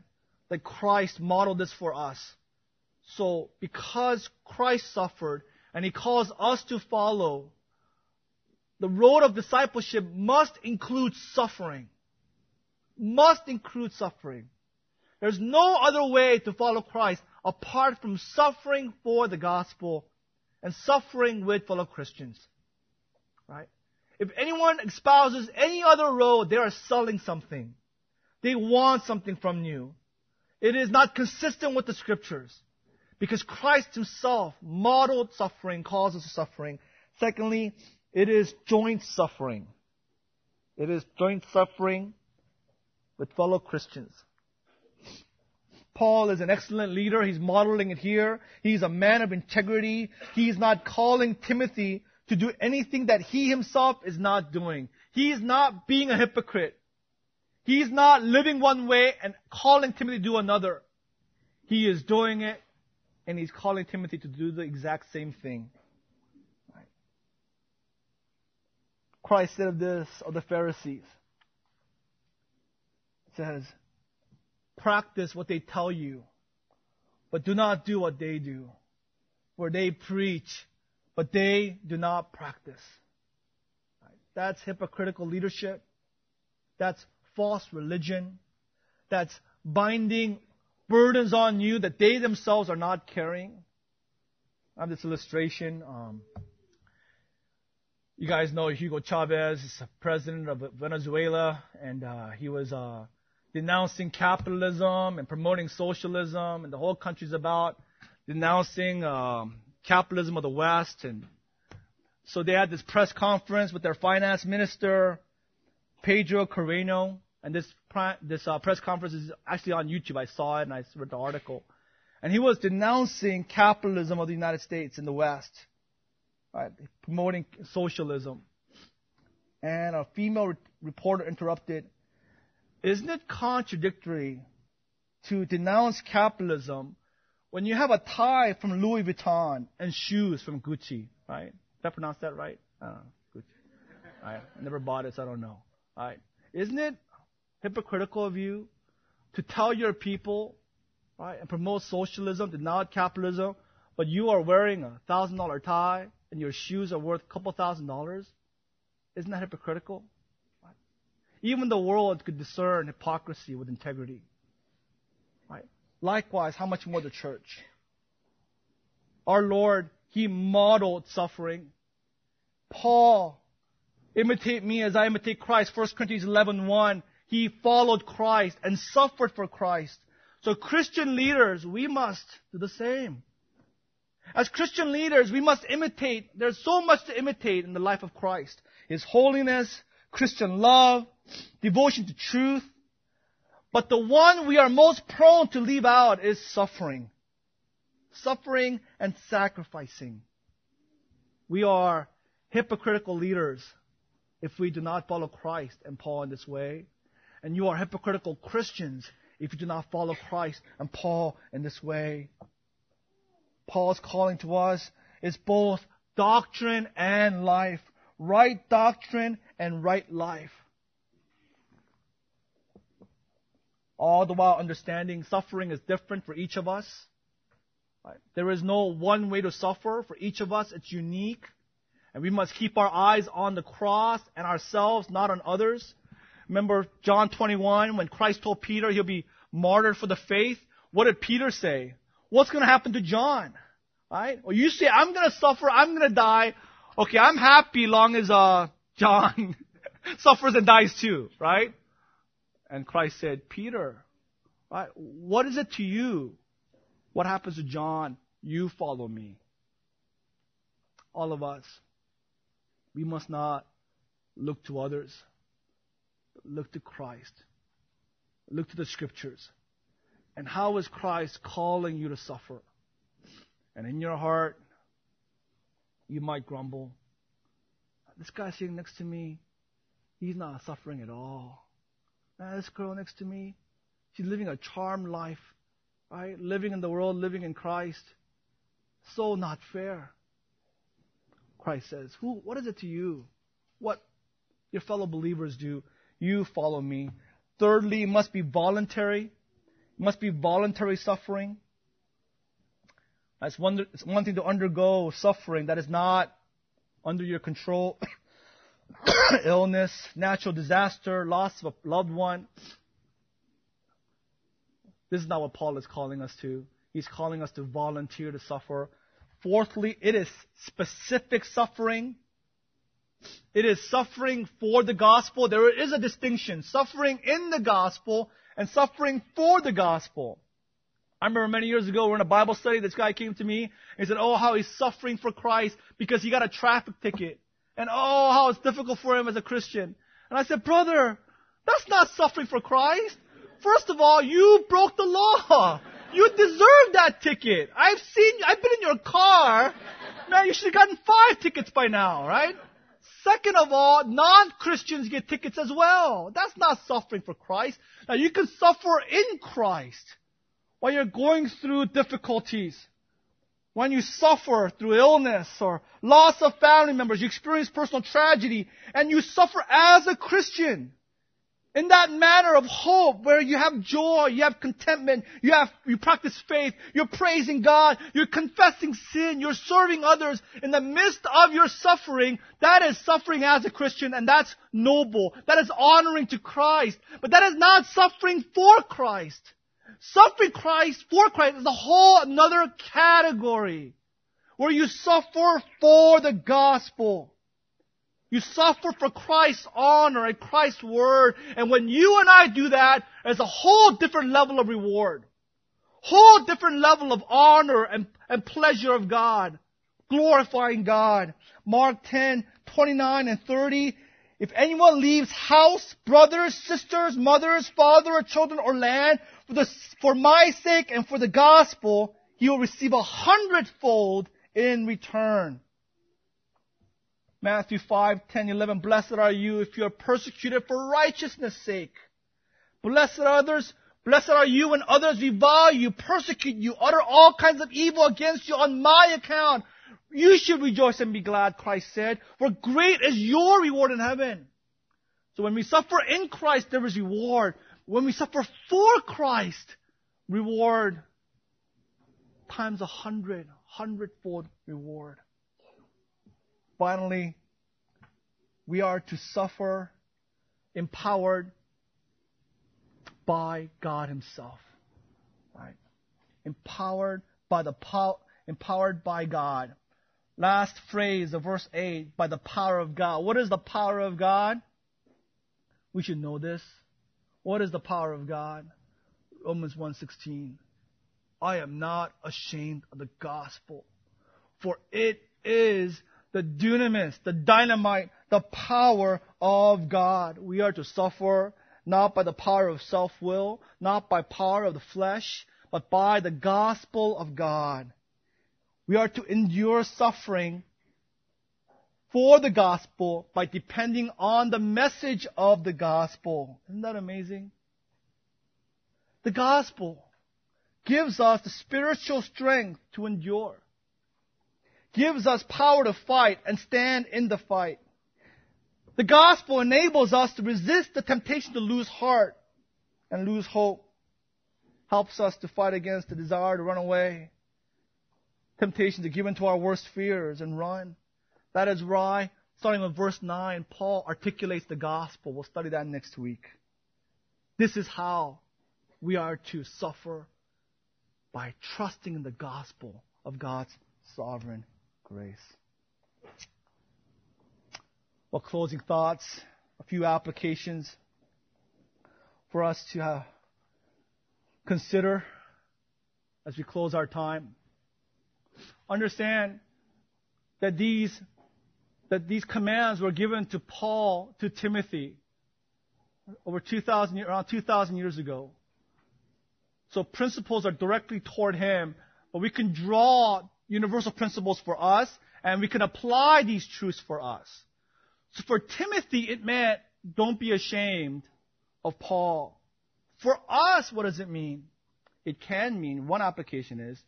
that Christ modeled this for us. So because Christ suffered and he calls us to follow, the road of discipleship must include suffering must include suffering. There's no other way to follow Christ apart from suffering for the gospel and suffering with fellow Christians. Right? If anyone espouses any other road, they are selling something. They want something from you. It is not consistent with the scriptures. Because Christ himself modeled suffering, causes suffering. Secondly, it is joint suffering. It is joint suffering with fellow Christians. Paul is an excellent leader. He's modeling it here. He's a man of integrity. He's not calling Timothy to do anything that he himself is not doing. He's not being a hypocrite. He's not living one way and calling Timothy to do another. He is doing it and he's calling Timothy to do the exact same thing. Christ said of this of the Pharisees. says, practice what they tell you, but do not do what they do. For they preach, but they do not practice. That's hypocritical leadership. That's false religion. That's binding burdens on you that they themselves are not carrying. I have this illustration. Um, you guys know Hugo Chavez is president of Venezuela, and uh, he was uh, denouncing capitalism and promoting socialism, and the whole country's about denouncing um, capitalism of the West. And so they had this press conference with their finance minister, Pedro Carreño, and this this uh, press conference is actually on YouTube. I saw it and I read the article, and he was denouncing capitalism of the United States in the West, right, promoting socialism. And a female re- reporter interrupted isn't it contradictory to denounce capitalism when you have a tie from Louis Vuitton and shoes from Gucci, right? Did I pronounce that right? Uh, Gucci. I never bought it, so I don't know. Right? Isn't it hypocritical of you to tell your people, right, and promote socialism, denounce capitalism, but you are wearing a thousand dollar tie and your shoes are worth a couple thousand dollars? Isn't that hypocritical? Even the world could discern hypocrisy with integrity. Right? Likewise, how much more the church? Our Lord, He modeled suffering. Paul, imitate me as I imitate Christ. 1 Corinthians 11, 1. He followed Christ and suffered for Christ. So Christian leaders, we must do the same. As Christian leaders, we must imitate. There's so much to imitate in the life of Christ. His holiness, Christian love, devotion to truth. But the one we are most prone to leave out is suffering. Suffering and sacrificing. We are hypocritical leaders if we do not follow Christ and Paul in this way. And you are hypocritical Christians if you do not follow Christ and Paul in this way. Paul's calling to us is both doctrine and life. Right doctrine and right life. All the while understanding suffering is different for each of us. Right? There is no one way to suffer. For each of us, it's unique. And we must keep our eyes on the cross and ourselves, not on others. Remember John 21, when Christ told Peter he'll be martyred for the faith? What did Peter say? What's going to happen to John? Right? Well, you say, I'm going to suffer, I'm going to die. Okay, I'm happy long as, uh, John suffers and dies too, right? And Christ said, Peter, right, what is it to you? What happens to John? You follow me. All of us. We must not look to others. Look to Christ. Look to the scriptures. And how is Christ calling you to suffer? And in your heart, you might grumble. This guy sitting next to me, he's not suffering at all. Now, this girl next to me, she's living a charmed life, right? Living in the world, living in Christ. So not fair. Christ says, Who, what is it to you? What your fellow believers do, you follow me. Thirdly, it must be voluntary. It must be voluntary suffering. That's one, it's one thing to undergo suffering that is not under your control. illness, natural disaster, loss of a loved one. This is not what Paul is calling us to. He's calling us to volunteer to suffer. Fourthly, it is specific suffering. It is suffering for the gospel. There is a distinction. Suffering in the gospel and suffering for the gospel. I remember many years ago, we're in a Bible study. This guy came to me and he said, Oh, how he's suffering for Christ because he got a traffic ticket. And oh, how it's difficult for him as a Christian. And I said, brother, that's not suffering for Christ. First of all, you broke the law. You deserve that ticket. I've seen, I've been in your car. Man, you should have gotten five tickets by now, right? Second of all, non-Christians get tickets as well. That's not suffering for Christ. Now you can suffer in Christ while you're going through difficulties. When you suffer through illness or loss of family members, you experience personal tragedy, and you suffer as a Christian in that manner of hope where you have joy, you have contentment, you have, you practice faith, you're praising God, you're confessing sin, you're serving others in the midst of your suffering, that is suffering as a Christian and that's noble. That is honoring to Christ. But that is not suffering for Christ. Suffering Christ for Christ is a whole another category where you suffer for the gospel. You suffer for Christ's honor and Christ's word. And when you and I do that, there's a whole different level of reward. Whole different level of honor and, and pleasure of God. Glorifying God. Mark 10, 29 and 30. If anyone leaves house, brothers, sisters, mothers, father, or children, or land for, the, for my sake and for the gospel, he will receive a hundredfold in return. Matthew 5, 10, 11. Blessed are you if you are persecuted for righteousness' sake. Blessed are others. Blessed are you when others revile you, persecute you, utter all kinds of evil against you on my account. You should rejoice and be glad, Christ said, for great is your reward in heaven. So when we suffer in Christ, there is reward. When we suffer for Christ, reward times a hundred, hundredfold reward. Finally, we are to suffer empowered by God Himself. Right? Empowered by the power, empowered by God. Last phrase of verse 8, by the power of God. What is the power of God? We should know this. What is the power of God? Romans 1:16. I am not ashamed of the gospel, for it is the dunamis, the dynamite, the power of God. We are to suffer not by the power of self-will, not by power of the flesh, but by the gospel of God. We are to endure suffering for the gospel by depending on the message of the gospel. Isn't that amazing? The gospel gives us the spiritual strength to endure gives us power to fight and stand in the fight. The gospel enables us to resist the temptation to lose heart and lose hope. Helps us to fight against the desire to run away. Temptation to give in to our worst fears and run. That is why, starting with verse 9, Paul articulates the gospel. We'll study that next week. This is how we are to suffer by trusting in the gospel of God's sovereign grace. Well, closing thoughts, a few applications for us to uh, consider as we close our time. Understand that these that these commands were given to Paul to Timothy over 2000 around 2000 years ago. So principles are directly toward him, but we can draw universal principles for us, and we can apply these truths for us. So for Timothy, it meant don't be ashamed of Paul. For us, what does it mean? It can mean, one application is,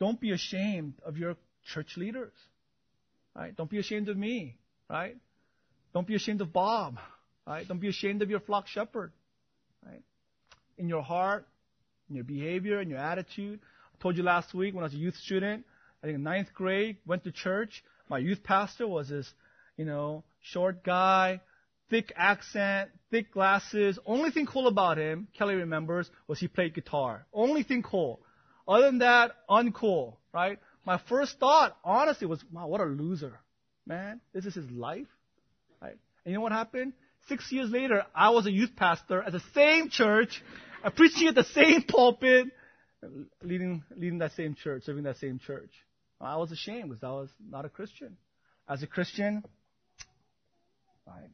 don't be ashamed of your church leaders. Right? Don't be ashamed of me. Right? Don't be ashamed of Bob. Right? Don't be ashamed of your flock shepherd. Right? In your heart, in your behavior, in your attitude. I told you last week when I was a youth student, I think in ninth grade, went to church. My youth pastor was this, you know, short guy, thick accent, thick glasses. Only thing cool about him, Kelly remembers, was he played guitar. Only thing cool. Other than that, uncool, right? My first thought, honestly, was, wow, what a loser. Man, this is his life, right? And you know what happened? Six years later, I was a youth pastor at the same church, uh, preaching at the same pulpit, leading, leading that same church, serving that same church. I was ashamed because I was not a Christian. As a Christian, right,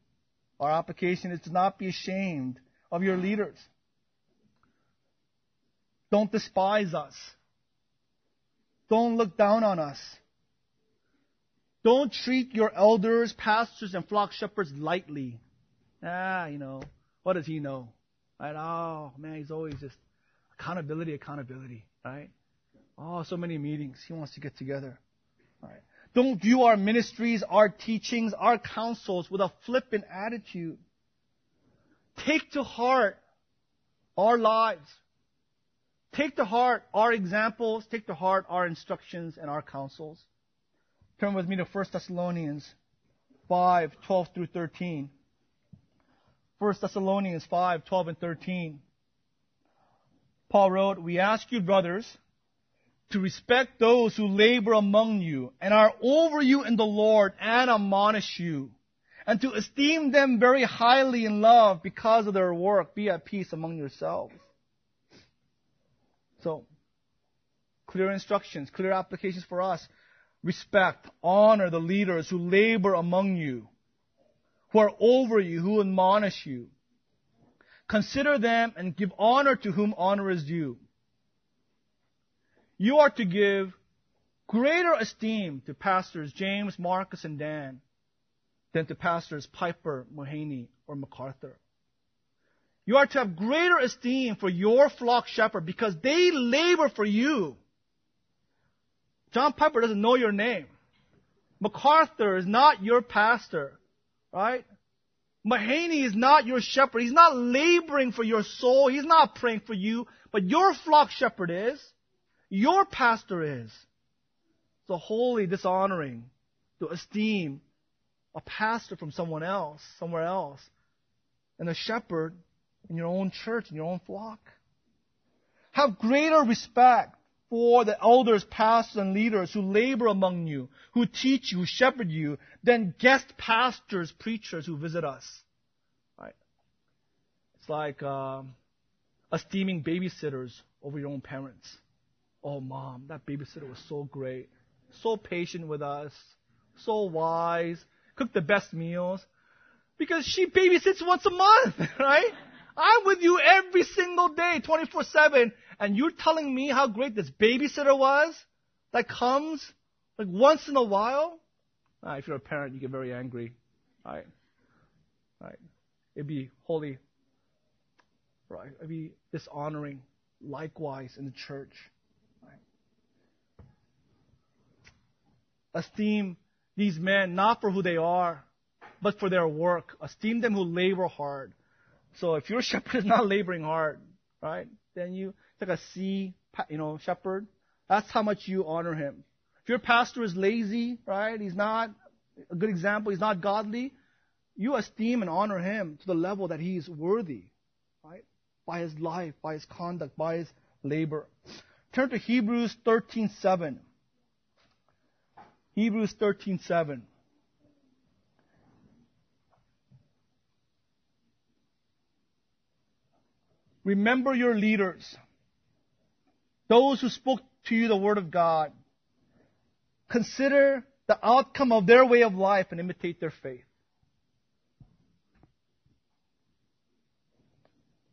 our application is to not be ashamed of your leaders. Don't despise us. Don't look down on us. Don't treat your elders, pastors, and flock shepherds lightly. Ah, you know, what does he know? Right? Oh, man, he's always just accountability, accountability, right? Oh, so many meetings. He wants to get together. Right? Don't view our ministries, our teachings, our counsels with a flippant attitude. Take to heart our lives. Take to heart our examples. Take to heart our instructions and our counsels. Turn with me to 1 Thessalonians 5, 12 through 13. 1 Thessalonians 5, 12 and 13. Paul wrote, We ask you, brothers, to respect those who labor among you and are over you in the Lord and admonish you, and to esteem them very highly in love because of their work. Be at peace among yourselves. So, clear instructions, clear applications for us. Respect, honor the leaders who labor among you, who are over you, who admonish you. Consider them and give honor to whom honor is due you are to give greater esteem to pastors James, Marcus, and Dan than to pastors Piper, Mahaney, or MacArthur. You are to have greater esteem for your flock shepherd because they labor for you. John Piper doesn't know your name. MacArthur is not your pastor, right? Mahaney is not your shepherd. He's not laboring for your soul. He's not praying for you, but your flock shepherd is. Your pastor is. So wholly dishonoring to esteem a pastor from someone else, somewhere else, and a shepherd in your own church, in your own flock. Have greater respect for the elders, pastors, and leaders who labor among you, who teach you, who shepherd you, than guest pastors, preachers who visit us. Right? It's like um, esteeming babysitters over your own parents. Oh, mom, that babysitter was so great. So patient with us. So wise. Cooked the best meals. Because she babysits once a month, right? I'm with you every single day, 24-7. And you're telling me how great this babysitter was that comes like once in a while? Uh, if you're a parent, you get very angry. Right? Right? It'd be holy. Right? It'd be dishonoring likewise in the church. Esteem these men not for who they are, but for their work. Esteem them who labor hard. So if your shepherd is not laboring hard, right, then you take a C, you know, shepherd. That's how much you honor him. If your pastor is lazy, right, he's not a good example, he's not godly, you esteem and honor him to the level that he is worthy, right, by his life, by his conduct, by his labor. Turn to Hebrews 13:7. Hebrews 13:7. Remember your leaders, those who spoke to you the word of God. Consider the outcome of their way of life and imitate their faith.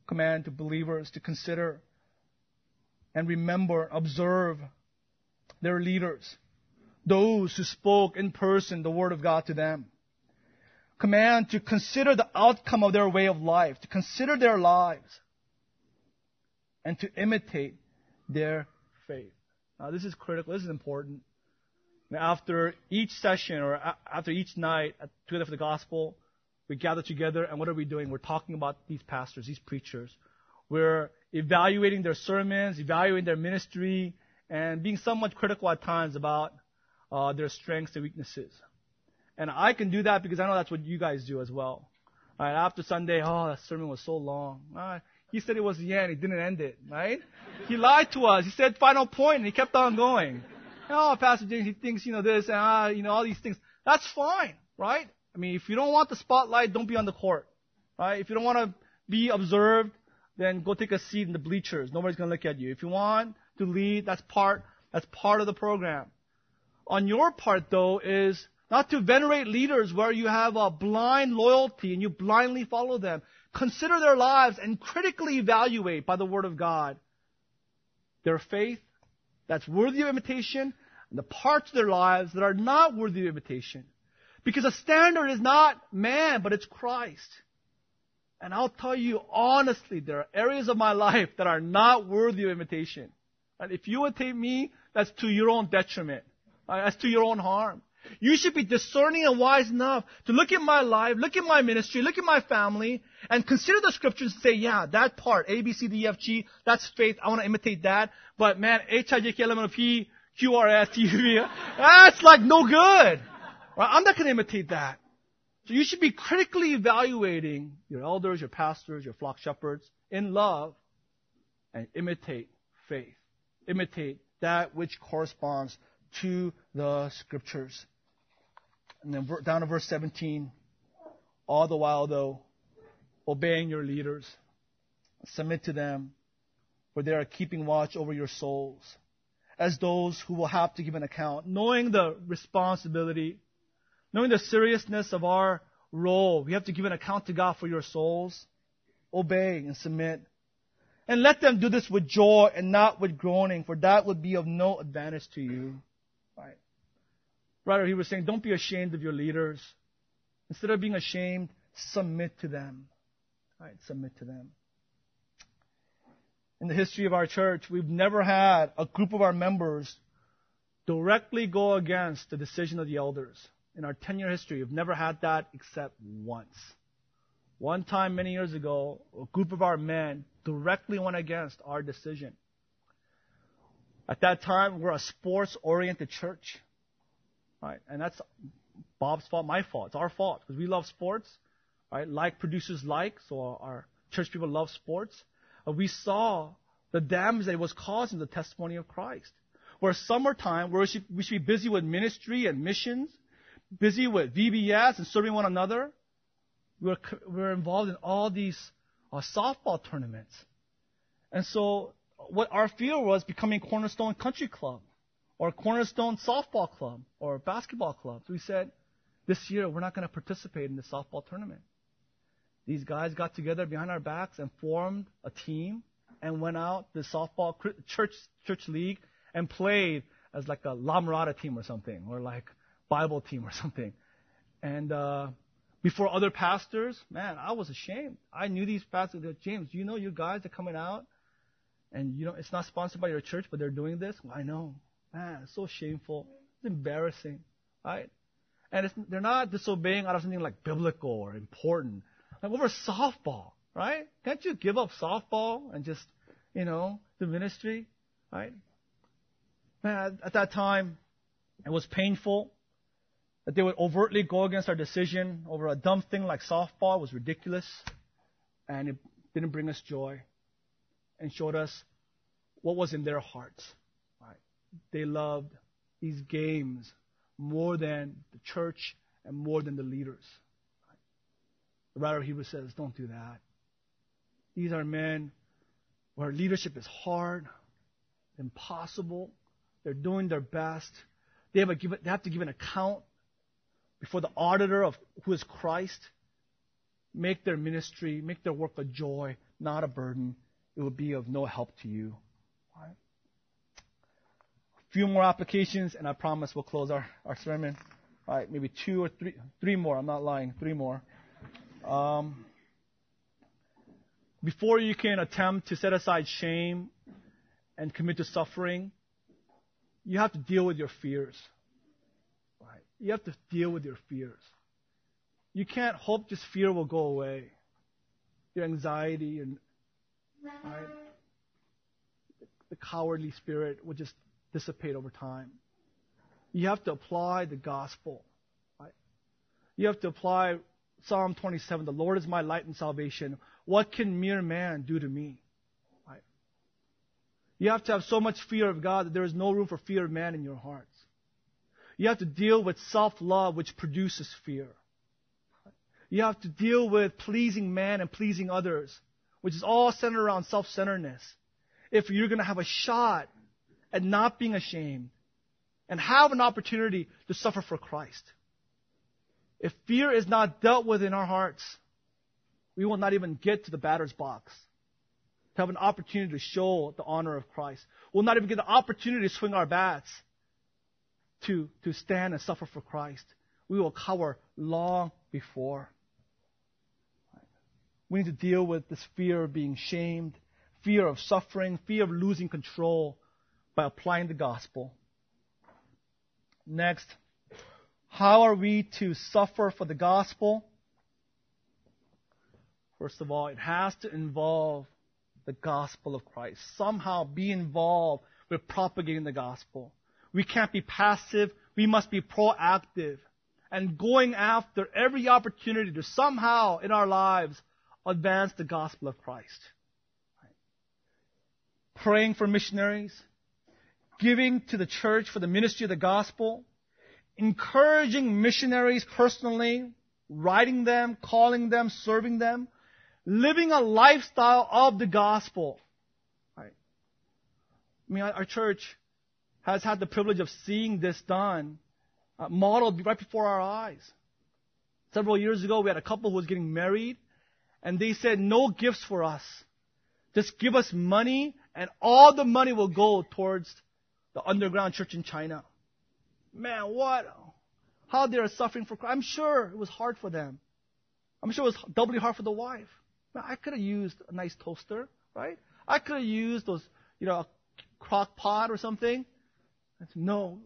Command to believers to consider and remember, observe their leaders those who spoke in person the word of God to them. Command to consider the outcome of their way of life, to consider their lives, and to imitate their faith. Now, this is critical. This is important. Now, after each session or after each night at Together for the Gospel, we gather together, and what are we doing? We're talking about these pastors, these preachers. We're evaluating their sermons, evaluating their ministry, and being somewhat critical at times about uh, their strengths and weaknesses. And I can do that because I know that's what you guys do as well. Right, after Sunday, oh, that sermon was so long. He said it was the end. He didn't end it, right? He lied to us. He said final point, and he kept on going. Oh, Pastor James, he thinks, you know, this, and, uh, you know, all these things. That's fine, right? I mean, if you don't want the spotlight, don't be on the court, right? If you don't want to be observed, then go take a seat in the bleachers. Nobody's going to look at you. If you want to lead, that's part, that's part of the program on your part, though, is not to venerate leaders where you have a blind loyalty and you blindly follow them. Consider their lives and critically evaluate by the Word of God their faith that's worthy of imitation and the parts of their lives that are not worthy of imitation. Because the standard is not man, but it's Christ. And I'll tell you honestly, there are areas of my life that are not worthy of imitation. And if you imitate me, that's to your own detriment. Uh, that's to your own harm. You should be discerning and wise enough to look at my life, look at my ministry, look at my family, and consider the scriptures and say, yeah, that part, A, B, C, D, E, F, G, that's faith. I want to imitate that. But man, H, I, J, K, L, M, N, O, P, Q, R, S, T, U, V, that's like no good. Right? I'm not going to imitate that. So you should be critically evaluating your elders, your pastors, your flock shepherds in love and imitate faith. Imitate that which corresponds to the scriptures. And then down to verse 17. All the while, though, obeying your leaders, submit to them, for they are keeping watch over your souls, as those who will have to give an account, knowing the responsibility knowing the seriousness of our role. We have to give an account to God for your souls. Obey and submit. And let them do this with joy and not with groaning, for that would be of no advantage to you. Right. Rather, he was saying, don't be ashamed of your leaders. Instead of being ashamed, submit to them. Submit to them. In the history of our church, we've never had a group of our members directly go against the decision of the elders in our 10 year history, we've never had that except once. One time many years ago, a group of our men directly went against our decision. At that time, we're a sports oriented church. Right? And that's Bob's fault, my fault. It's our fault because we love sports. Right? Like producers like, so our church people love sports. Uh, we saw the damage that it was causing the testimony of Christ. Where summertime, where we should, we should be busy with ministry and missions, busy with VBS and serving one another. We're, we're involved in all these uh, softball tournaments. And so what our fear was becoming Cornerstone Country Club or Cornerstone Softball Club or Basketball Club. So we said, this year we're not going to participate in the softball tournament. These guys got together behind our backs and formed a team and went out the softball church church league and played as like a La Mirada team or something, or like Bible team or something. And uh, before other pastors, man, I was ashamed. I knew these pastors. James, you know, you guys are coming out, and you know it's not sponsored by your church, but they're doing this. I know, man, it's so shameful. It's embarrassing, right? And they're not disobeying out of something like biblical or important. Over softball, right? Can't you give up softball and just, you know, the ministry, right? Man, at that time, it was painful. That they would overtly go against our decision over a dumb thing like softball was ridiculous, and it didn't bring us joy, and showed us what was in their hearts. Right? They loved these games more than the church and more than the leaders. Right? of Hebrews says, don't do that. These are men where leadership is hard, impossible. They're doing their best. They have, give, they have to give an account before the auditor of who is Christ, make their ministry, make their work a joy, not a burden. It will be of no help to you. Right? A few more applications, and I promise we'll close our, our sermon. All right, maybe two or three, three more. I'm not lying. Three more. Um, before you can attempt to set aside shame and commit to suffering, you have to deal with your fears. You have to deal with your fears. You can't hope just fear will go away. Your anxiety and right, the cowardly spirit will just dissipate over time. You have to apply the gospel. Right? You have to apply Psalm 27, the Lord is my light and salvation. What can mere man do to me? Right? You have to have so much fear of God that there is no room for fear of man in your hearts. You have to deal with self-love, which produces fear. You have to deal with pleasing man and pleasing others, which is all centered around self-centeredness. If you're going to have a shot at not being ashamed and have an opportunity to suffer for Christ. If fear is not dealt with in our hearts, we will not even get to the batter's box. to have an opportunity to show the honor of Christ. We'll not even get the opportunity to swing our bats to, to stand and suffer for Christ. We will cower long before. We need to deal with this fear of being shamed, fear of suffering, fear of losing control by applying the gospel. Next, how are we to suffer for the gospel? First of all, it has to involve the gospel of Christ. Somehow be involved with propagating the gospel. We can't be passive. We must be proactive and going after every opportunity to somehow in our lives advance the gospel of Christ. Praying for missionaries, giving to the church for the ministry of the gospel, encouraging missionaries personally, writing them, calling them, serving them, living a lifestyle of the gospel. Right? I mean, our church has had the privilege of seeing this done, uh, modeled right before our eyes. Several years ago, we had a couple who was getting married, and they said, no gifts for us. Just give us money, and all the money will go towards the underground church in China. Man, what? How they are suffering for Christ. I'm sure it was hard for them. I'm sure it was doubly hard for the wife. Man, I could have used a nice toaster, right? I could have used those, you know, a crock pot or something. I Said, no,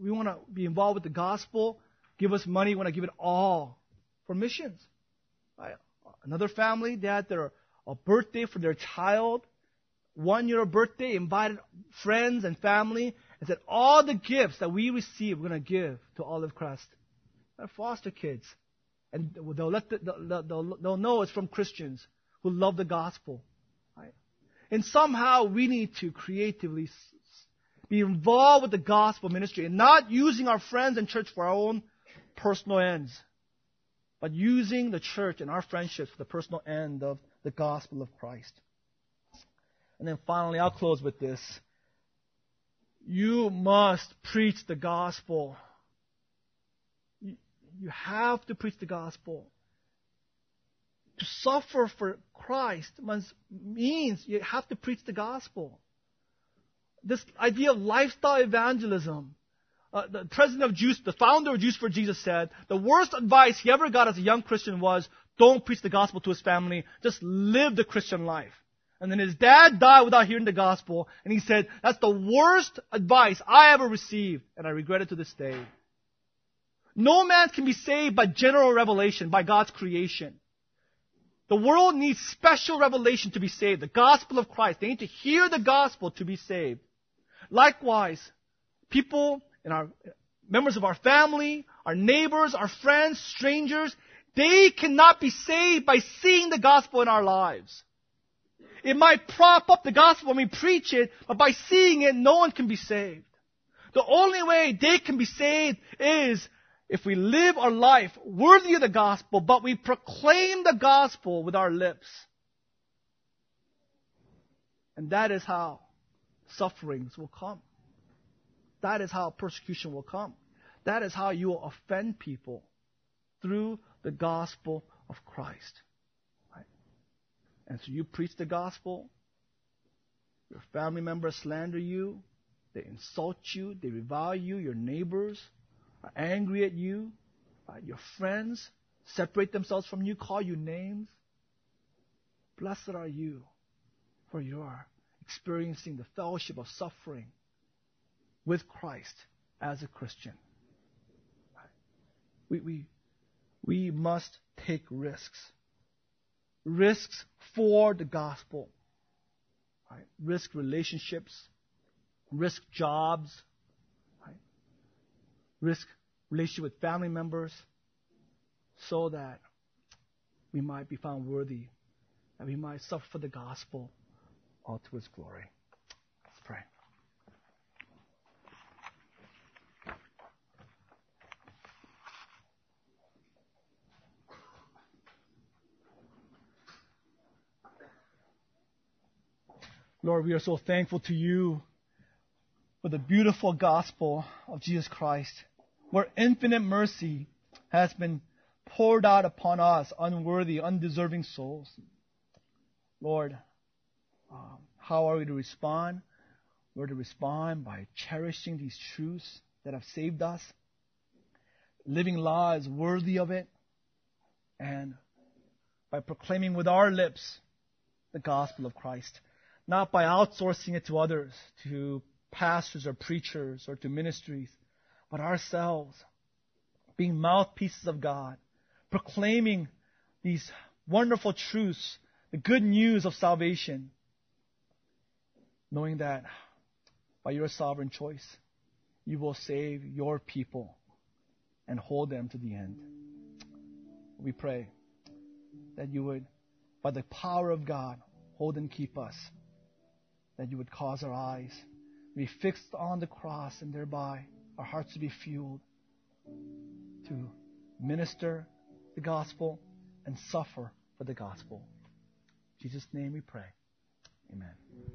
we want to be involved with the gospel. Give us money. We want to give it all for missions. Right? Another family, they had their a birthday for their child, one year birthday, invited friends and family, and said, all the gifts that we receive, we're going to give to Olive Crest. They're foster kids. And they'll, let the, they'll, they'll know it's from Christians who love the gospel. Right? And somehow we need to creatively be involved with the gospel ministry and not using our friends and church for our own personal ends, but using the church and our friendships for the personal end of the gospel of Christ. And then finally, I'll close with this. You must preach the gospel. You have to preach the gospel. To suffer for Christ means you have to preach the gospel. This idea of lifestyle evangelism. Uh, the president of Jews, the founder of Jews for Jesus said, the worst advice he ever got as a young Christian was, don't preach the gospel to his family, just live the Christian life. And then his dad died without hearing the gospel, and he said, that's the worst advice I ever received, and I regret it to this day. No man can be saved by general revelation, by God's creation. The world needs special revelation to be saved, the gospel of Christ. They need to hear the gospel to be saved. Likewise, people and our members of our family, our neighbors, our friends, strangers, they cannot be saved by seeing the gospel in our lives. It might prop up the gospel when we preach it, but by seeing it, no one can be saved. The only way they can be saved is if we live our life worthy of the gospel, but we proclaim the gospel with our lips. And that is how sufferings will come. That is how persecution will come. That is how you will offend people through the gospel of Christ. And so you preach the gospel, your family members slander you, they insult you, they revile you, your neighbors are angry at you, uh, your friends separate themselves from you, call you names. Blessed are you, for you are experiencing the fellowship of suffering with Christ as a Christian. We, we, we must take risks risks for the gospel. Right? Risk relationships, risk jobs, right? risk relationship with family members, so that we might be found worthy, and we might suffer for the gospel all to His glory. Let's pray. Lord, we are so thankful to you for the beautiful gospel of Jesus Christ, where infinite mercy has been poured out upon us, unworthy, undeserving souls. Lord, Um, how are we to respond? We're to respond by cherishing these truths that have saved us, living lives worthy of it, and by proclaiming with our lips the gospel of Christ, not by outsourcing it to others, to pastors or preachers or to ministries, but ourselves being mouthpieces of God, proclaiming these wonderful truths, the good news of salvation, knowing that by your sovereign choice, you will save your people and hold them to the end. We pray that you would, by the power of God, hold and keep us, that you would cause our eyes to be fixed on the cross and thereby our hearts to be fueled to minister the gospel and suffer for the gospel. In Jesus' name we pray. Amen.